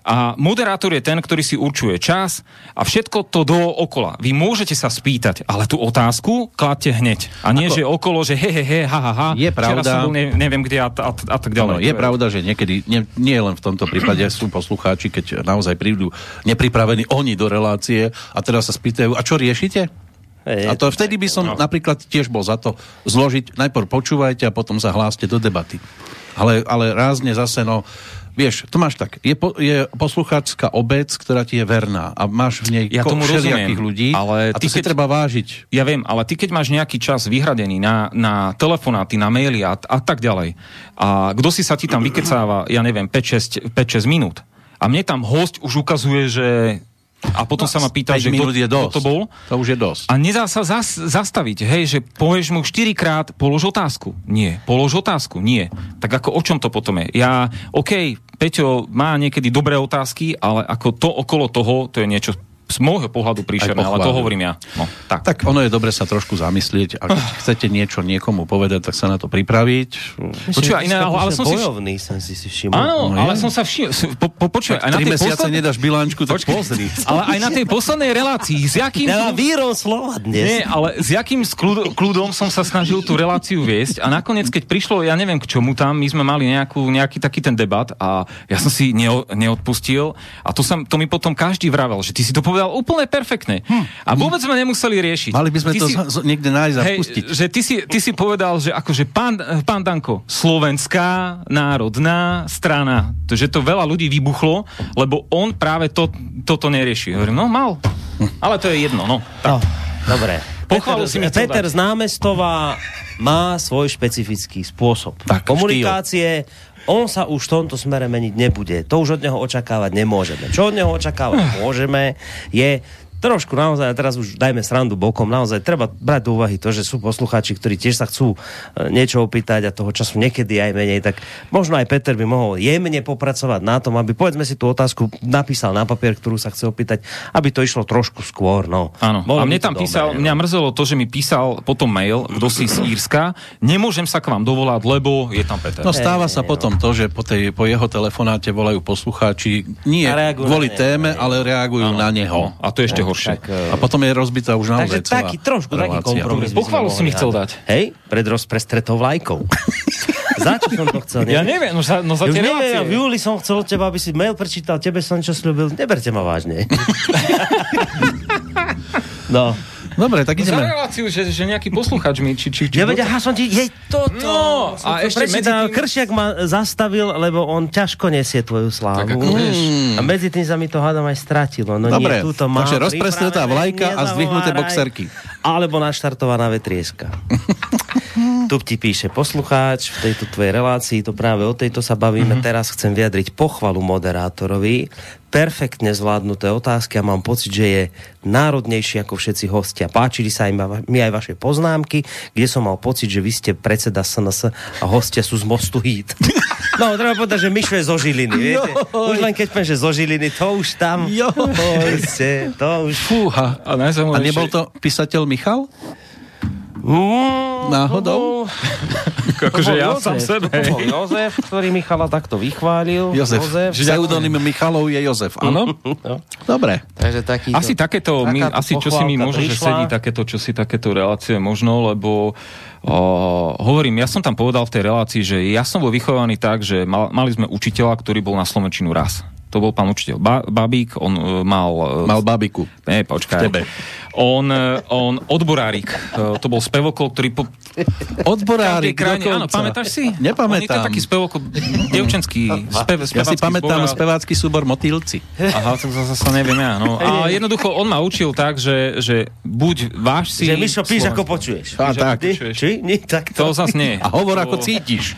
a moderátor je ten, ktorý si určuje čas a všetko to dookola. Vy môžete sa spýtať, ale tú otázku kladte hneď. A nie, Ako- že okolo, že he, he, he, ha, ha, ha. Je Včera pravda- som bol ne, neviem kde a, a, a tak ďalej. Áno, je pravda, že niekedy, nie, nie len v tomto prípade sú poslucháči, keď naozaj prídu nepripravení oni do relácie a teraz sa spýtajú, a čo riešite? A to vtedy by som napríklad tiež bol za to zložiť, najprv počúvajte a potom sa hláste do debaty. Ale, ale rázne zase, no, vieš, to máš tak, je, po, je poslucháčská obec, ktorá ti je verná a máš v nej Ja ko- tomu všelijakých rozumiem, ľudí ale a to ty si keď- treba vážiť. Ja viem, ale ty keď máš nejaký čas vyhradený na, na telefonáty, na maily a, a tak ďalej, a kto si sa ti tam vykecáva, ja neviem, 5-6 5-6 minút, a mne tam host už ukazuje, že... A potom sa ma pýta, 5 že kto, je kto dosť. to bol. To už je dosť. A nedá sa zas, zastaviť, hej, že povieš mu 4 krát, polož otázku. Nie. Polož otázku. Nie. Tak ako o čom to potom je? Ja, OK, Peťo má niekedy dobré otázky, ale ako to okolo toho, to je niečo z môjho pohľadu príšerné, ale to hovorím ja. No, tak. Tak ono je dobre sa trošku zamyslieť a keď chcete niečo niekomu povedať, tak sa na to pripraviť. Počúvaj, iné, ale, ale som si... Bojovný som si si všimol. Áno, No ale je. som sa všimol... Po, po, počúvaj, aj na tej mesiace poslednej... nedáš bilančku, tak pozri. Ale aj na tej poslednej relácii, s jakým... Ja mám vírom slova Nie, dnes. ale s jakým kľudom som sa snažil tú reláciu viesť a nakoniec, keď prišlo, ja neviem k čomu tam, my sme mali nejakú, nejaký taký ten debat a ja som si neo, neodpustil a to, sam, to mi potom každý vravel, že ty si to povedal úplne perfektne. A vôbec sme nemuseli riešiť. Hm. Mali by sme Ty to si- z- niekde nájsť a Hej, pustiť. že ty si, ty si povedal, že akože pán, pán Danko, slovenská národná strana, to, že to veľa ľudí vybuchlo, lebo on práve to, toto nerieši. Hovorím, no mal, ale to je jedno, no. No, dobre. Pochvalu Peter, si mi Peter z námestová má svoj špecifický spôsob Tak, komunikácie. On sa už v tomto smere meniť nebude. To už od neho očakávať nemôžeme. Čo od neho očakávať môžeme, je trošku naozaj, a teraz už dajme srandu bokom, naozaj treba brať do úvahy to, že sú poslucháči, ktorí tiež sa chcú e, niečo opýtať a toho času niekedy aj menej, tak možno aj Peter by mohol jemne popracovať na tom, aby povedzme si tú otázku napísal na papier, ktorú sa chce opýtať, aby to išlo trošku skôr. No. Áno, Bolo a mne tam písal, no. mňa mrzelo to, že mi písal potom mail, kto si z Írska, nemôžem sa k vám dovolať, lebo je tam Peter. No stáva sa potom to, že po, tej, po jeho telefonáte volajú poslucháči nie kvôli na téme, ale reagujú Áno, na neho. a to ešte horšie. Tak, e, A potom je rozbitá už naozaj Takže celá taký trošku taký relácia. kompromis. by sme Pochvalu si mi chcel dať. Hej, pred rozprestretou vlajkou. Za čo som to chcel? Ja neviem, no za, no za Už tie neviem, ja v júli som chcel od teba, aby si mail prečítal, tebe som niečo slúbil, neberte ma vážne. no. Dobre, tak Za ideme. reláciu, že, že nejaký posluchač mi, či, či, či Ja vedia, aha, som ti, jej, toto. No, Som a to ešte medzi tým- Kršiak ma zastavil, lebo on ťažko nesie tvoju slávu. Tak ako vieš. A medzi tým sa mi to hádam aj stratilo. No Dobre, nie, túto mám takže pripravené, vlajka a zdvihnuté boxerky. Alebo naštartovaná vetrieska. tu ti píše poslucháč v tejto tvojej relácii, to práve o tejto sa bavíme. Mhm. Teraz chcem vyjadriť pochvalu moderátorovi. Perfektne zvládnuté otázky a mám pocit, že je národnejší ako všetci hostia. Páčili sa im mi aj vaše poznámky, kde som mal pocit, že vy ste predseda SNS a hostia sú z Mostu Hit. No, treba povedať, že Mišo je zo Žiliny, viete? Už len keď poviem, že zo Žiliny, to už tam... Joj. Proste, to už... Fúha. A, A nebol to písateľ Michal? Mm, Náhodou? Akože ja Jozef, sám sebe. To bol Jozef, ktorý Michala takto vychválil. Jozef. Jozef. Pseudonym Michalov je Jozef, áno? No. Dobre. Takže taký Asi takéto, my, asi čo si mi pochválka možno, že prišla. sedí takéto, čo si takéto relácie možno, lebo o, hovorím, ja som tam povedal v tej relácii, že ja som bol vychovaný tak, že mal, mali sme učiteľa, ktorý bol na Slovenčinu raz. To bol pán učiteľ ba- Babík, on uh, mal... Uh, Mal babiku. Ne, počkaj. Tebe. On, uh, on odborárik, to bol spevokol, ktorý po... Odborárik krajine, áno, pamätáš si? Nepamätám. On je to taký spevokol, devčenský, spev, Ja si pamätám zbor spevácky súbor Motýlci. Aha, to zase neviem ja. No. A jednoducho, on ma učil tak, že, že buď váš si... Že Mišo, píš, ako počuješ. A tak. Ty? Či? Nie, tak To zase nie. A hovor, To- ako cítiš.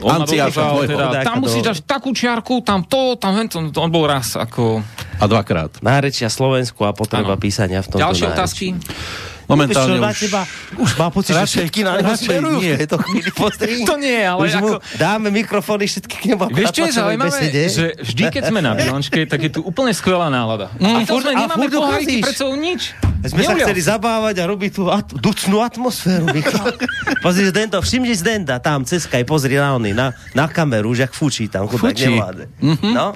On Anciáša tvojho. teda, tam musíš dať takú čiarku, tam to, tam hento, on bol raz ako... A dvakrát. Nárečia Slovensku a potreba Áno. písania v tomto Ďalšie nárečí. otázky? Momentálne čo, už... teba, už má pocit, že Radšej- všetky na neho smerujú v tejto chvíli. Pozri. To nie, ale už mu ako... dáme mikrofóny všetky k nemu. Vieš, čo je zaujímavé? besede. Že vždy, keď sme na bilančke, tak je tu úplne skvelá nálada. A furt sme a nemáme furt poháriky, dokazíš. predsa nič. Sme sa Neulial. chceli zabávať a robiť tú at- ducnú atmosféru, pozri, Denda, všimni z Denda, tam, ceskaj, pozri na ony, na, na kameru, už jak fučí tam, chudák nevláde. No, si ho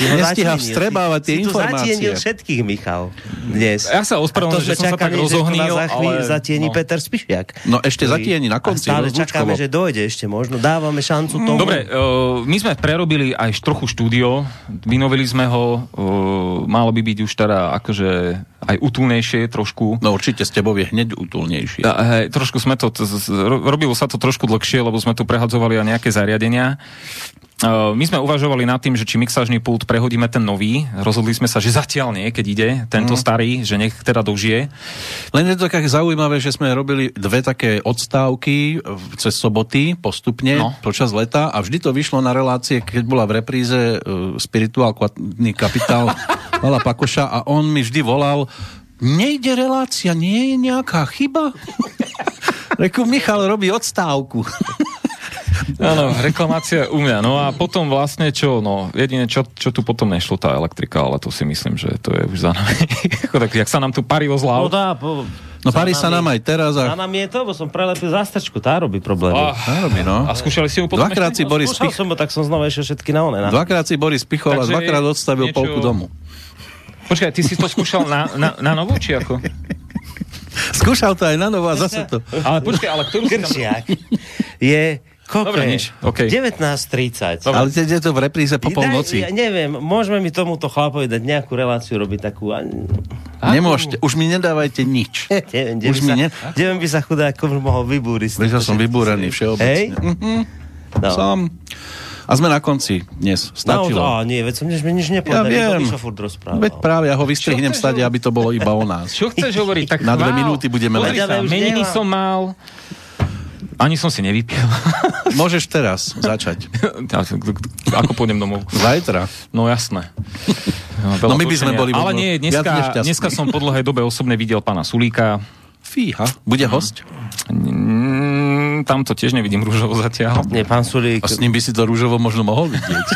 Nestíha vstrebávať tie informácie. zatienil všetkých, Michal, dnes. Ja sa ospravedlňujem, že som sa tak rozohnil, nás za chvíľu ale- zatieni no. Peter Spišiak. No ešte zatieni na konci, A stále čakáme, že dojde ešte možno. Dávame šancu tomu. Dobre, uh, my sme prerobili aj trochu štúdio, vynovili sme ho, uh, malo by byť už teda akože aj utulnejšie trošku. No určite s tebou je hneď útulnejší. A, hej, trošku sme to, robilo sa to trošku dlhšie, lebo sme tu prehadzovali aj nejaké zariadenia. Uh, my sme uvažovali nad tým, že či mixážny pult prehodíme ten nový. Rozhodli sme sa, že zatiaľ nie, keď ide tento Mhm. starý, že nech teda dožije. Len je to také zaujímavé, že sme robili dve také odstávky cez soboty postupne No. počas leta a vždy to vyšlo na relácie, keď bola v repríze uh, Spirituál kapitál Lala Pakoša a on mi vždy volal nejde relácia, nie je nejaká chyba? Reku, Michal robí odstávku. Áno, reklamácia u mňa. No a potom vlastne čo, no, jedine čo, čo tu potom nešlo, tá elektrika, ale to si myslím, že to je už za nami. tak, jak sa nám tu parilo z No dá, po, No parí sa nám aj teraz A a... nám je to, bo som prelepil zástrčku, tá robí problémy. Ah, Robí, no. a skúšali si ju potom Dvakrát si ešte? Boris Skúšal Pich... som tak som znova ešiel všetky na one. Na... Dvakrát si Boris pichol a dvakrát odstavil niečo- polku domu. Počkaj, ty si to skúšal na, na, na novú, či ako? Skúšal to aj na novo a zase to... Ale počkaj, ale ktorú si tam... Je koľko Dobre, nič, okej. 19.30. Dobre. Ale teď je to v repríze po polnoci. Ja neviem, môžeme mi tomuto chlapovi dať nejakú reláciu robiť takú... a- Nemôžete, už mi nedávajte nič. Neviem, Už mi sa, ne... kde by sa mohol vybúriť. Vieš, som vybúrený všeobecne. Hej? Mhm. No. Som. A sme na konci dnes. No, Stačilo. á, nie, veď som než mi nič Ja nepovedal. viem. Furt rozprával. Veď práve ja ho vystrihnem stade, aby to bolo iba o nás. Čo chceš hovoriť? Tak Na dve minúty budeme len. nemá. som mal. Ani som si nevypil. Môžeš teraz začať. Ako pôjdem domov? Zajtra. No jasné. No, veľa No my by sme boli Ale nie, dneska, dneska som po dlhej dobe osobne videl pána Sulíka. Fíha, bude host. Mm, tam to tiež nevidím rúžovo zatiaľ. Nie, pán Sulík, A s ním by si to rúžovo možno mohol vidieť.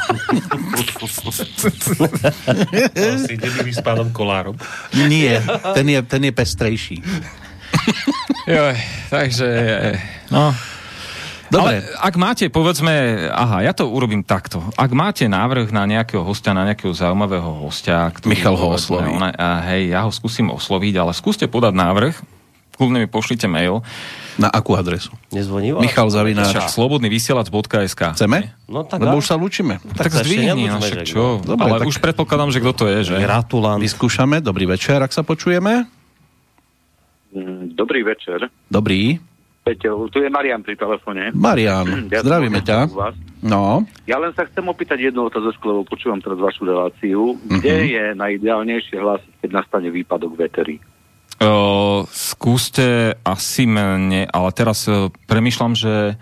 si ide s pánom Kolárom. Nie, ten je, ten je pestrejší. Joj, takže... No, Dobre, Ale ak máte, povedzme, aha, ja to urobím takto. Ak máte návrh na nejakého hostia, na nejakého zaujímavého hostia, ktorý, Michal ho osloví. Ona, a hej, ja ho skúsim osloviť, ale skúste podať návrh, kľudne mi pošlite mail. na akú adresu? nezvoní Michal Zavináč. Vysielač.sk. Chceme? No tak Lebo už sa lúčime. Tak, sa ešte zdvihni, no však čo. no. Dobre, ale tak- už predpokladám, že kto to je, že? Gratulant. Vyskúšame. Dobrý večer, ak sa počujeme. Mm, Dobrý večer. Dobrý. Peťo, tu je Marian pri telefóne. Marian, Ja zdravíme ťa. vás. No, Ja len sa chcem opýtať jednu otázku, lebo počúvam teraz vašu reláciu. Kde Mhm. je najideálnejšie hlásiť, keď nastane výpadok veterí? Uh, skúste asi mne, ale teraz uh, premyšľam, že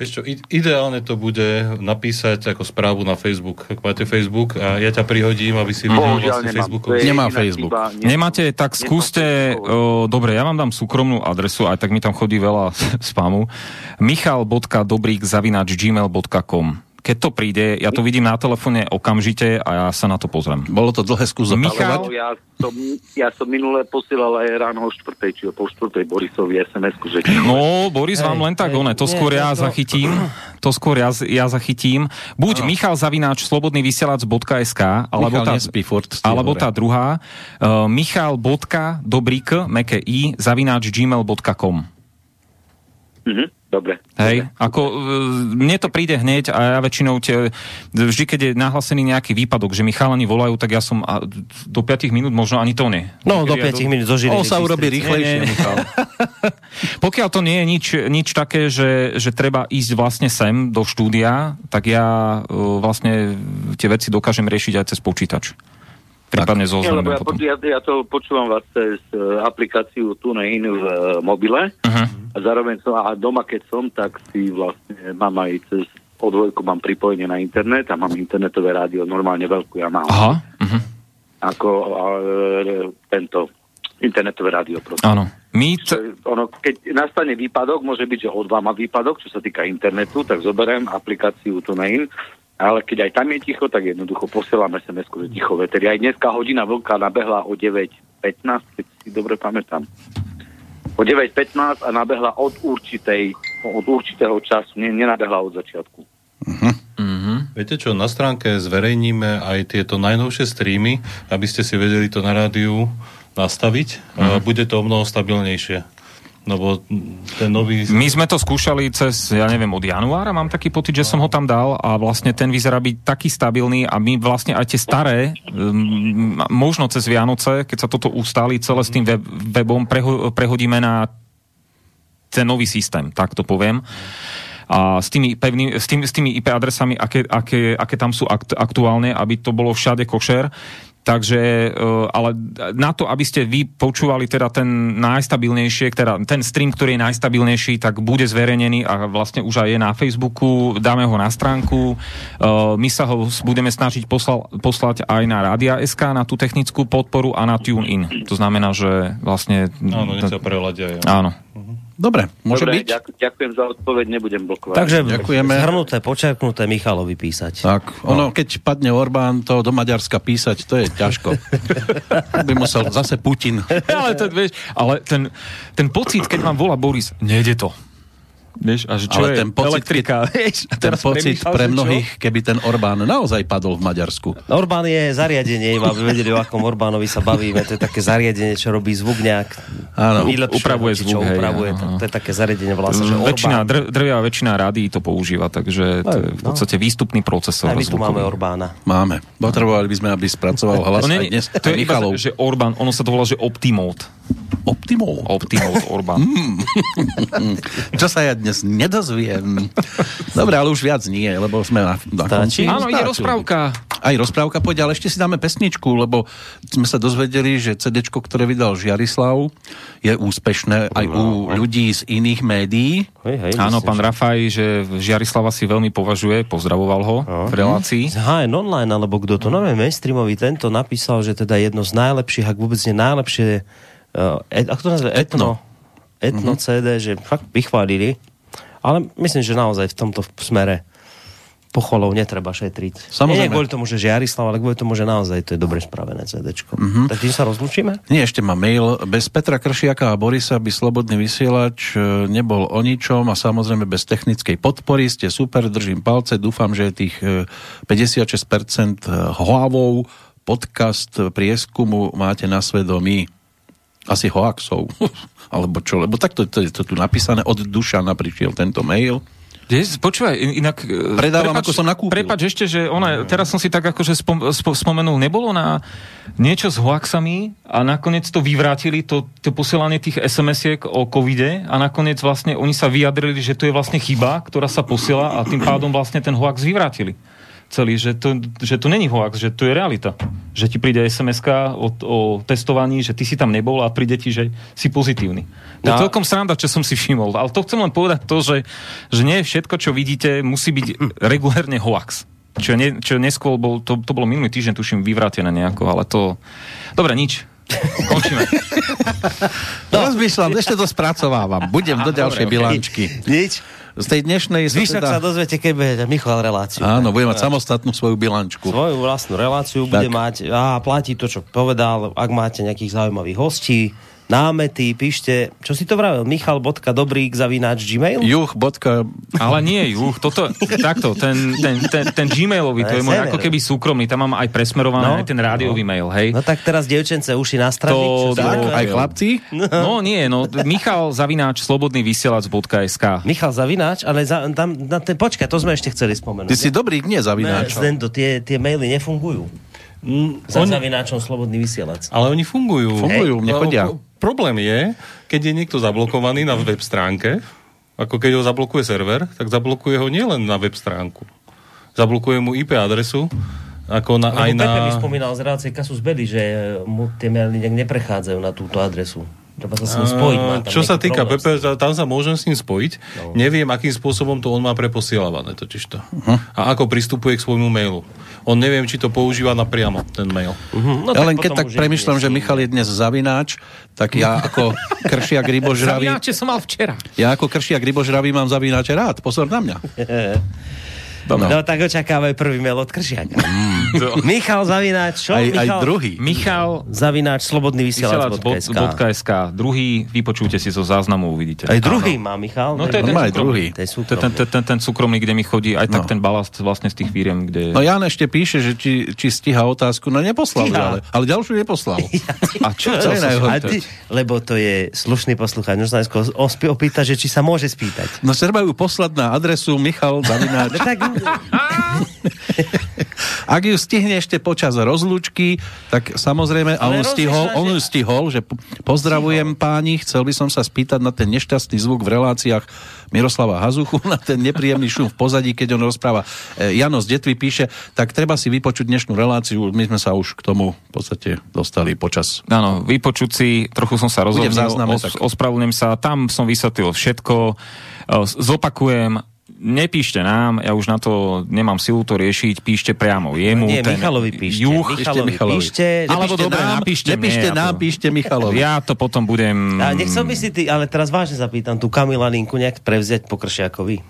Vieš čo, ideálne to bude napísať ako správu na Facebook. Ak máte Facebook a ja ťa prihodím, aby si videl Bohužiaľ vlastne je Nemá Facebook. Nemáte, tak skúste, o, dobre, ja vám dám súkromnú adresu, aj tak mi tam chodí veľa spamu. michal.dobrik.gmail.com Keď to príde, ja to vidím na telefóne okamžite a ja sa na to pozriem. bolo to dlhé skús Michal? Ja som, ja som minule posielal aj ráno o štvrtej, či o pol štvrtej Borisovi SMS-ku, že... No, Boris vám len tak, hej, one, to nie, skôr ja to- zachytím. To skôr ja, ja zachytím. Buď Michal Zavináč slobodnyvysielac.sk alebo Michal tá, nespí furt. alebo tá druhá uh, michal.dobrik, meké i, zavináč gmail.com Mhm. Dobre. Hej, ako e, mne to príde hneď a ja väčšinou te, vždy, keď je nahlásený nejaký výpadok, že mi chalani volajú, tak ja som a, do 5 minút možno ani to nie. No, do 5 Niekedy ja minút zo Žiliny. On sa urobí 1030. rýchlejšie, Nie, nie. Michal. Pokiaľ to nie je nič, nič také, že, že treba ísť vlastne sem do štúdia, tak ja uh, vlastne tie veci dokážem riešiť aj cez počítač. Prípadne so Nie, lebo ja, potom. po- ja, ja to počúvam vás cez uh, aplikáciu TuneIn v uh, mobile Uh-huh. a zároveň som, a doma keď som, tak si vlastne mám aj cez O2 mám pripojenie na internet a mám internetové rádio, normálne veľkú ja mám. Aha, uh-huh. Ako uh, tento internetové rádio proste. áno. My t- ono, keď nastane výpadok, môže byť, že od dva má výpadok, čo sa týka internetu, tak zoberiem aplikáciu TuneIn, ale keď aj tam je ticho, tak jednoducho posielam sms že ticho veteri. Aj dneska hodina vlka nabehla o 9.15, keď si dobre pamätám. O 9.15 a nabehla od určitej, od určitého času, nie, nenabehla od začiatku. Viete čo, na stránke zverejníme aj tieto najnovšie streamy, aby ste si vedeli to na rádiu nastaviť. Uh, bude to o mnoho stabilnejšie. Lebo ten nový... My sme to skúšali cez, ja neviem, od januára, mám taký pocit, že som ho tam dal a vlastne ten vyzerá byť taký stabilný a my vlastne aj tie staré, možno cez Vianoce, keď sa toto ustáli celé s tým web, webom, preho, prehodíme na ten nový systém, tak to poviem. A s tými, pevný, s tými, s tými IP adresami, aké, aké, aké tam sú akt, aktuálne, aby to bolo všade košer. Takže, e, ale na to, aby ste vy počúvali teda ten najstabilnejšie, teda ten stream, ktorý je najstabilnejší, tak bude zverejnený a vlastne už aj je na Facebooku, dáme ho na stránku. E, My sa ho budeme snažiť poslal, poslať aj na Radia.sk, na tú technickú podporu a na TuneIn. To znamená, že vlastne... Áno, nech sa prehľadia. Áno. Dobre, môže Dobre, byť? ďak, ďakujem za odpoveď, nebudem blokovať. Takže Ďakujeme. zhrnuté, počerknuté Michalovi písať. Tak, ono, keď padne Orbán, to do Maďarska písať, to je ťažko. By musel zase Putin. ale, ten, vieš, ale ten, ten pocit, keď vám volá Boris, nejde to. Vieš, a že čo Ale je ten pocit, elektrika, vieš, a Ten pocit pre že čo? mnohých, keby ten Orbán naozaj padol v Maďarsku. Orbán je zariadenie, iba aby vedeli, o akom Orbánovi sa bavíme. To je také zariadenie, čo robí zvuk nejak Áno, upravuje zvuk, Čo hej, upravuje, áno, to, to je také zariadenie, sa, že väčšina, Orbán. dr, drvia väčšina rádií to používa, takže to je v No. podstate výstupný procesor. Aj my tu zvukový. máme Orbána. Máme. Potrebovali by sme, aby spracoval hlas To, aj nie, dnes. to je iba, že Orbán, ono sa to volá, že Optimode. Optimov. Optimode Orbán. Čo sa ja dnes nedozviem. Dobre, ale už viac nie, lebo sme na, na konci. Áno, ide rozprávka. Aj rozprávka pôjde, ale ešte si dáme pesničku, lebo sme sa dozvedeli, že CD, ktoré vydal Žiarislav, je úspešné aj u ľudí z iných médií. Hej, hej, Áno, pán že- Rafaj, že Žiarislava si veľmi považuje, pozdravoval ho v relácii. Z HN Online, alebo kto to nové mainstreamový, tento napísal, že teda jedno z najlepších, ak vôbec nie najlepšie, et, ako to nazve? Etno. Etno CD, že fakt vychválili. Ale myslím, že naozaj v tomto smere pochvalov netreba šetriť. Samozrejme. Nie kvôli tomu, že Žiarislav, ale kvôli tomu, že naozaj to je dobre spravené CD. Tak tým sa rozlúčime? Nie, ešte má mail. Bez Petra Kršiaka a Borisa by Slobodný vysielač e, nebol o ničom a samozrejme bez technickej podpory. Ste super, držím palce. Dúfam, že tých e, 56% hlavou podcast prieskumu máte na svedomí. Asi hoaxov. Alebo čo, lebo takto to je to tu napísané. Od Dušana prišiel tento mail. Dnes, počúvaj, in- inak... e, Predávam, ako som nakúpil. Prepač ešte, že ona, teraz som si tak akože spom, spo, spomenul, nebolo na niečo s hoaxami a nakoniec to vyvrátili, to, to posielanie tých SMS-iek o covide a nakoniec vlastne oni sa vyjadrili, že to je vlastne chyba, ktorá sa posiela a tým pádom vlastne ten hoax vyvrátili celý, že to, že to není hoax, že to je realita. Že ti príde sms o, o testovaní, že ty si tam nebol a príde ti, že si pozitívny. To je No. celkom sranda, čo som si všimol. Ale to chcem len povedať to, že, že nie všetko, čo vidíte, musí byť regulérne hoax. Čo, ne, čo neskôr bol, to, to bolo minulý týždeň, tuším, vyvrátené nejako, ale to... Dobre, nič. Končíme. No. Rozmýšľam, ešte to spracovávam. Budem do ďalšej dobre, ok. bilančky. Nič. Z tej dnešnej... Zvyšok teda- sa dozviete, keď budete Michal reláciu. Áno, budem mať samostatnú svoju bilančku. Svoju vlastnú reláciu bude Tak. mať a platí to, čo povedal, ak máte nejakých zaujímavých hostí, námety, píšte, čo si to vravel, michal.dobrík zavináč gmail? Juh. Bodka... Ale nie, juh, toto, takto, ten, ten, ten, ten gmailový, to je môj ako keby súkromný, tam mám aj presmerované No. aj ten rádiový mail, hej. No tak teraz, devčence, uši nastražiť. To- čo to- Aj chlapci? No nie, no Michal Zavináč, slobodný vysielač.sk. Michal Zavináč, ale za, tam, na ten, počkaj, to sme ešte chceli spomenúť. Ty si dobrý, nie Ne, zavináč. Zdendo, tie, tie maily nefungujú. Mm, Za oni- zavináčom slobodný vysielač. Ale oni fungujú. Fungujú, mne No, chodia. Pro- Problém je, keď je niekto zablokovaný na web stránke, ako keď ho zablokuje server, tak zablokuje ho nielen na web stránku. Zablokuje mu IP adresu, ako na, aj Lebo na... Pepe mi spomínal z relácie Kasus Belli, že mu tie maily nejak neprechádzajú na túto adresu. Treba sa s ním spojiť. Má tam Čo sa týka problém. Ta- tam sa môžem s ním spojiť. No. Neviem, akým spôsobom to on má preposielavané totižto. Mhm. A ako pristupuje k svojmu mailu. On neviem, či to používa napriamo, ten mail. No, Ja len keď tak premyšľam, že Michal je dnes zavináč, tak ja ako kršiak rybožravý, Zavináče som mal včera. ja ako kršiak rybožravý mám zavináče rád. Pozor na mňa. No, tak očakávaj prvý mail od Kršiaka. Michal Zavináč, čo? Aj, aj Michal druhý. Michal Zavináč, slobodný vysielač.sk. vysielač.sk. Druhý, vypočujte si zo záznamu, uvidíte. Aj druhý má Michal. No to je No ten aj druhý. Ten, súkromný. ten, ten, ten súkromný, kde mi chodí aj tak No. ten balast vlastne z tých firiem, kde... No Jan ešte píše, že či, či stíha otázku. No neposlal, Stíha. ale, ale ďalšiu neposlal. A čo To je chcel sa lebo to je slušný poslucháč. No sa opýta, že či sa môže spýtať. No treba ju poslať na adresu Michal Zavináč. No tak, Ak ju stihne ešte počas rozlúčky, tak samozrejme, a on stihol, on že- ju stihol, že po- pozdravujem páni, chcel by som sa spýtať na ten nešťastný zvuk v reláciách Miroslava Hazuchu, na ten nepríjemný šum v pozadí, keď on rozpráva. E, Jano z Detvy píše, tak treba si vypočuť dnešnú reláciu, my sme sa už k tomu v podstate dostali počas Áno, vypočuť si, trochu som sa rozhodol, ospravedlňujem sa, tam som vysvetlil všetko, E, zopakujem, nepíšte nám, ja už na to nemám silu to riešiť, píšte priamo jemu. nie, ten Michalovi píšte. Juh, Michalovi Michalovi. píšte. Alebo dobre, nám, napíšte nepíšte mne, nám, píšte Michalovi. Ja to potom budem... A nechcel by si ty, ale teraz vážne zapýtam, tú Kamila Linku nejak prevziať po Kršiakovi.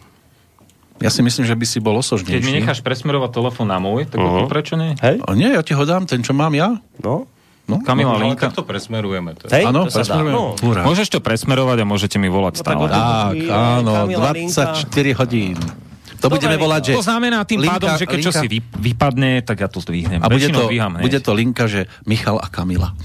Ja si myslím, že by si bol Keď mi osožnejší. necháš presmerovať telefón na môj, tak uh-huh. prečo nie? Hej? O, nie, ja ti ho dám, ten, čo mám ja. No? No, Kamila Ale Linka. takto presmerujeme. To. Hej, Áno, to sa dá. presmerujem. No. Hurá. Môžeš to presmerovať a môžete mi volať tak stále. o to- Tak, Chvíľa, áno, Kamila Linka. 24 hodín. To Dobre, budeme volať, že... To znamená tým linka- pádom, že keď čo linka- si vy, vypadne, tak ja to zdvihnem. A bude to, dvíham bude to linka, že Michal a Kamila.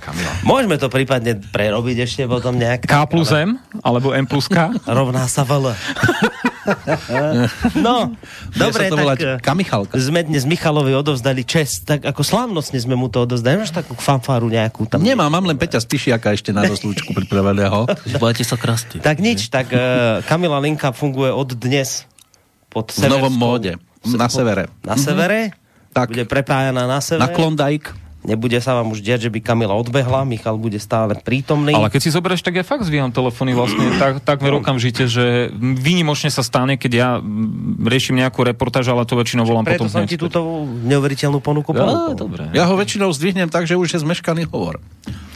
Kamila. Môžeme to prípadne prerobiť ešte potom nejak. K plus M, alebo M plus K. Rovná sa VL. no, dobre, to tak eh, Kamichalka. sme dnes Michalovi odovzdali čest, tak ako slávnostne sme mu to odovzdali. Máš takú fanfáru nejakú tam? Nemám, mám len Peťa Spišiaka ešte na rozlúčku pripraveného. Budete sa krásty. Tak nič, tak uh, Kamila Linka funguje od dnes pod V novom severskou- móde. Na severe. Na severe? Tak. Bude prepájaná na sever. Na Klondike. Nebude sa vám už diať, že by Kamila odbehla, Michal bude stále prítomný. Ale keď si zoberieš, tak ja fakt zvíjam telefóny vlastne tak, takmer okamžite, že výnimočne sa stane, keď ja mm, riešim nejakú reportáž, ale to väčšinou volám Preto potom som hneď ti túto neuveriteľnú ponuku Ja, dobre. Ja ho väčšinou zdvihnem tak, že už je zmeškaný hovor.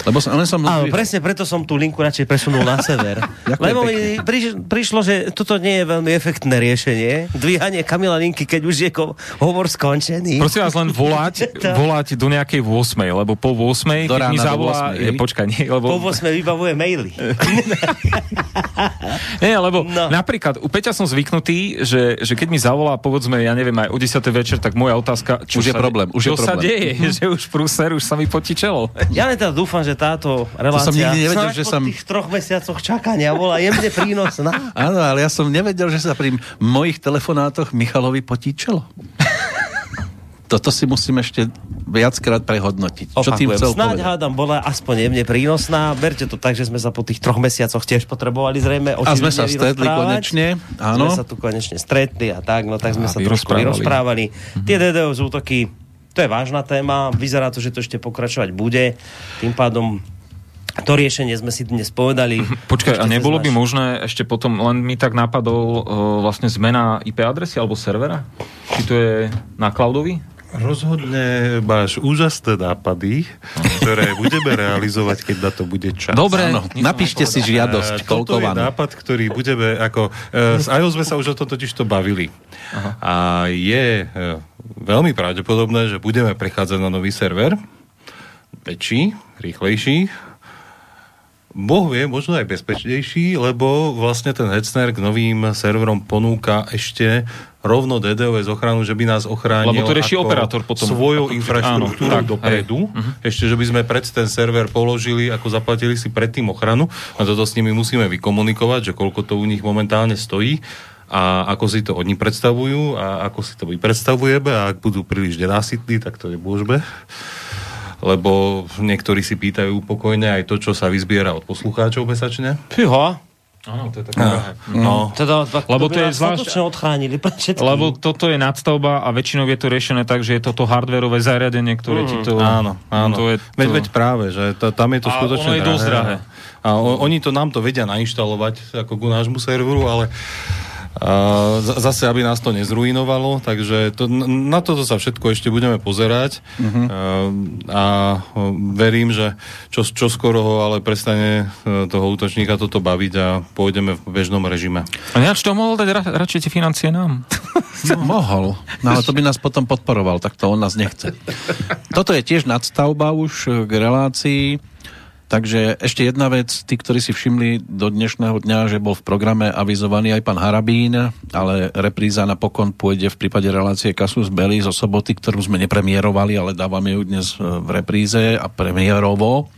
Lebo som, len som Áno, presne preto som tú linku radšej presunul na sever. Lebo mi priš, prišlo, že toto nie je veľmi efektné riešenie. Dvíhanie Kamila linky, keď už je ko, hovor skončený. Prosím vás len volať, volať do nejakej 8, lebo po 8, Do keď mi zavolá, 8, je, počkaj, nie, lebo, Po 8 vybavuje maily. nie, lebo No. napríklad u Peťa som zvyknutý, že, že keď mi zavolá, povedzme, ja neviem, aj o 10. večer, tak moja otázka, čo Už je sa, problém, už je čo sa problém. deje, že už prúser, už sa mi potí čelo. Ja len teda dúfam, že táto relácia som nikdy nevedel, že po som- tých troch mesiacoch čakania bola jemne prínosná. Áno, ale ja som nevedel, že sa pri mojich telefonátoch Michalovi potí čelo. Toto si musím ešte viackrát prehodnotiť. Čo tým Opakujem, chcel snáď povedať? hádam, bola aspoň jemne prínosná. Berte to tak, že sme sa po tých troch mesiacoch tiež potrebovali zrejme A sme sa stretli konečne, áno. Sme sa tu konečne stretli a tak, no tak sme A sa trošku vyrozprávali. vyrozprávali. Tie DDoS útoky, to je vážna téma, vyzerá to, že to ešte pokračovať bude. Tým pádom to riešenie sme si dnes povedali. Počkaj, a nebolo by možné ešte potom, len mi tak napadol uh, vlastne zmena IP adresy alebo servera? Či to je na cloudovi? Rozhodne máš úžasné nápady, ktoré budeme realizovať, keď na to bude čas. Dobre, Áno, napíšte si žiadosť, Eh, Toto je nápad, ktorý budeme ako... eh, S iOS sme sa už o tom totiž to bavili. Aha. A je eh, veľmi pravdepodobné, že budeme prechádzať na nový server. Väčší, rýchlejší. Boh vie, možno aj bezpečnejší, lebo vlastne ten Hetzner k novým serverom ponúka ešte rovno DDoS ochranu, že by nás ochránil Lebo to rieši operátor potom. svojou infraštruktúrou áno, tak, dopredu. hej. Mhm. Ešte, že by sme pred ten server položili, ako zaplatili si predtým ochranu a toto s nimi musíme vykomunikovať, že koľko to u nich momentálne stojí a ako si to oni predstavujú a ako si to my predstavujeme a ak budú príliš nenásytní, tak to nemôžeme lebo niektorí si pýtajú pokojne aj to, čo sa vyzbiera od poslucháčov mesačne. Fíha. Áno, to je také No. no. Teda, tak Lebo to by je zvlášť- odchránili. Lebo toto je nadstavba a väčšinou je to riešené tak, že je toto hardwareové zariadenie, ktoré ti to... Áno, áno. To je to... Veď, veď práve, že to, tam je to A skutočne ono je dosť drahé. A o, oni to nám to vedia nainštalovať ako ku nášmu serveru, ale a, zase, aby nás to nezruinovalo, takže to, na toto sa všetko ešte budeme pozerať uh-huh. a, verím, že čo, čo skoro ho ale prestane e, toho útočníka toto baviť a pôjdeme v bežnom režime. A ináč to mohol dať ra- radšej tie financie nám. No, mohol, no ale to by nás potom podporoval, tak to on nás nechce. Toto je tiež nadstavba už k relácii, takže ešte jedna vec, tí, ktorí si všimli do dnešného dňa, že bol v programe avizovaný aj pán Harabín, ale repríza napokon pôjde v prípade relácie Kasus Belli zo soboty, ktorú sme nepremierovali, ale dávame ju dnes e, v repríze a premiérovo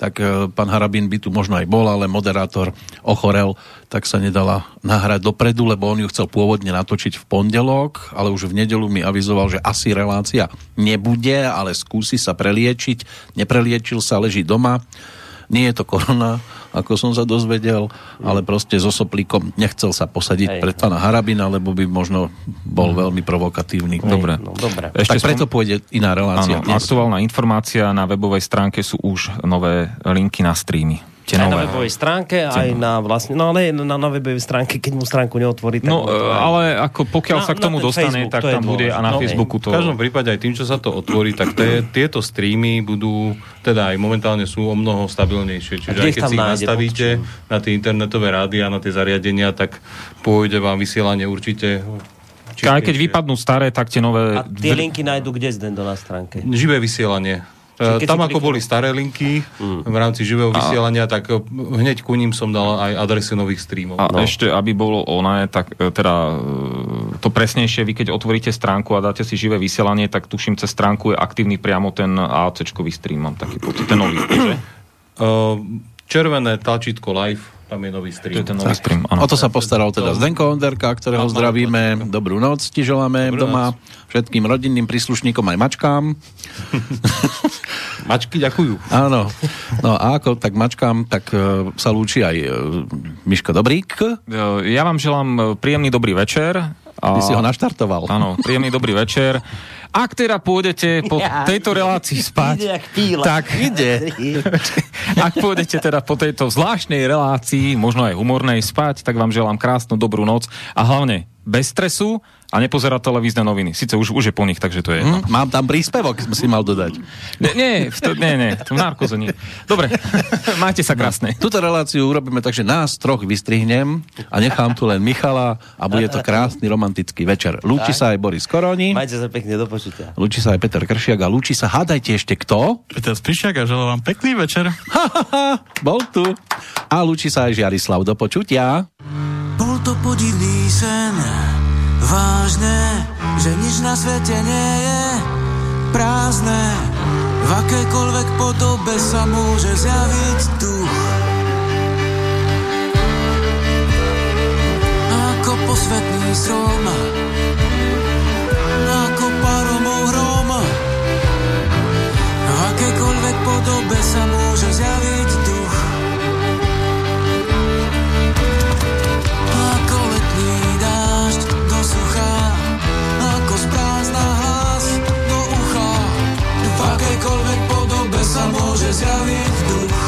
tak e, pán Harabín by tu možno aj bol, ale moderátor ochorel, tak sa nedala nahrať dopredu, lebo on ju chcel pôvodne natočiť v pondelok, ale už v nedelu mi avizoval, že asi relácia nebude, ale skúsi sa preliečiť. Nepreliečil sa, leží doma. Nie je to korona, ako som sa dozvedel, ale proste so soplíkom nechcel sa posadiť Hej. pred pána Harabina, lebo by možno bol veľmi provokatívny. Dobre. No, dobre. tak preto pôjde iná relácia. Áno, aktuálna informácia na webovej stránke sú už nové linky na streamy. Tie Aj na nové. webovej stránke, aj na vlastne, no ale na, na webovej stránke, keď mu stránku neotvorí, tak... No, to aj- ale ako pokiaľ Na- sa k na tomu dostane, Facebook, tak to tam bude a na. No, Facebooku to... V každom prípade aj tým, čo sa to otvorí, tak tie, tieto streamy budú, teda aj momentálne sú o mnoho stabilnejšie. Čiže aj keď tam si ich nastavíte na tie internetové rádia, na tie zariadenia, tak pôjde vám vysielanie určite Aj keď vypadnú staré, tak tie nové... A tie linky nájdu kde zdendo na stránke? Živé vysielanie. Keď Tam ako boli staré linky v rámci živého vysielania, tak eh, hneď ku ním som dal aj adresy nových streamov. A no. ešte, aby bolo oné, tak e, teda e, to presnejšie, vy keď otvoríte stránku a dáte si živé vysielanie, tak tuším, cez stránku je aktívny priamo ten AAC-čkový stream, mám taký pocit, ten nový, že? Červené tlačítko live, tam je nový To stream. je ten nový stream, O to sa postaral teda Zdenko Onderka, ktorého Áno, zdravíme. Dobrú noc ti želáme Dobrú doma. Všetkým rodinným príslušníkom aj mačkám. Mačky ďakujú. Áno. No a ako tak mačkám, tak e, sa lúči aj e, Miško Dobrík. E, Ja vám želám e, príjemný dobrý večer. A... Ty si ho naštartoval. Áno, príjemný dobrý večer. Ak teda pôjdete po Ja. tejto relácii spať, Ide tak ide. Ak pôjdete teda po tejto zvláštnej relácii, možno aj humornej spať, tak vám želám krásnu dobrú noc a hlavne bez stresu a nepozerať televízne noviny. Sice už, už je po nich, takže to je jedno. Hm, mám tam príspevok, si mal dodať. Nie, nie, v to, nie, nie, v narkoze nie. Dobre, majte sa krásne. Túto reláciu urobíme tak, že nás troch vystrihnem a nechám tu len Michala a bude to krásny romantický večer. Lúči sa aj Boris Koroni, Majte sa pekne, do počutia. lúči sa aj Peter Kršiak a lúči sa, hádajte ešte kto? Peter Spišiak a želám vám pekný večer. Bol tu. A lúči sa aj Žiarislav. Do počutia. Podivný sen, vážne, že nič na svete nie je prázdne. V akékoľvek podobe sa môže zjaviť duch. Ako posvetný strom, ako paromov hrom. V akékoľvek podobe sa môže sa môže zjaviť duch.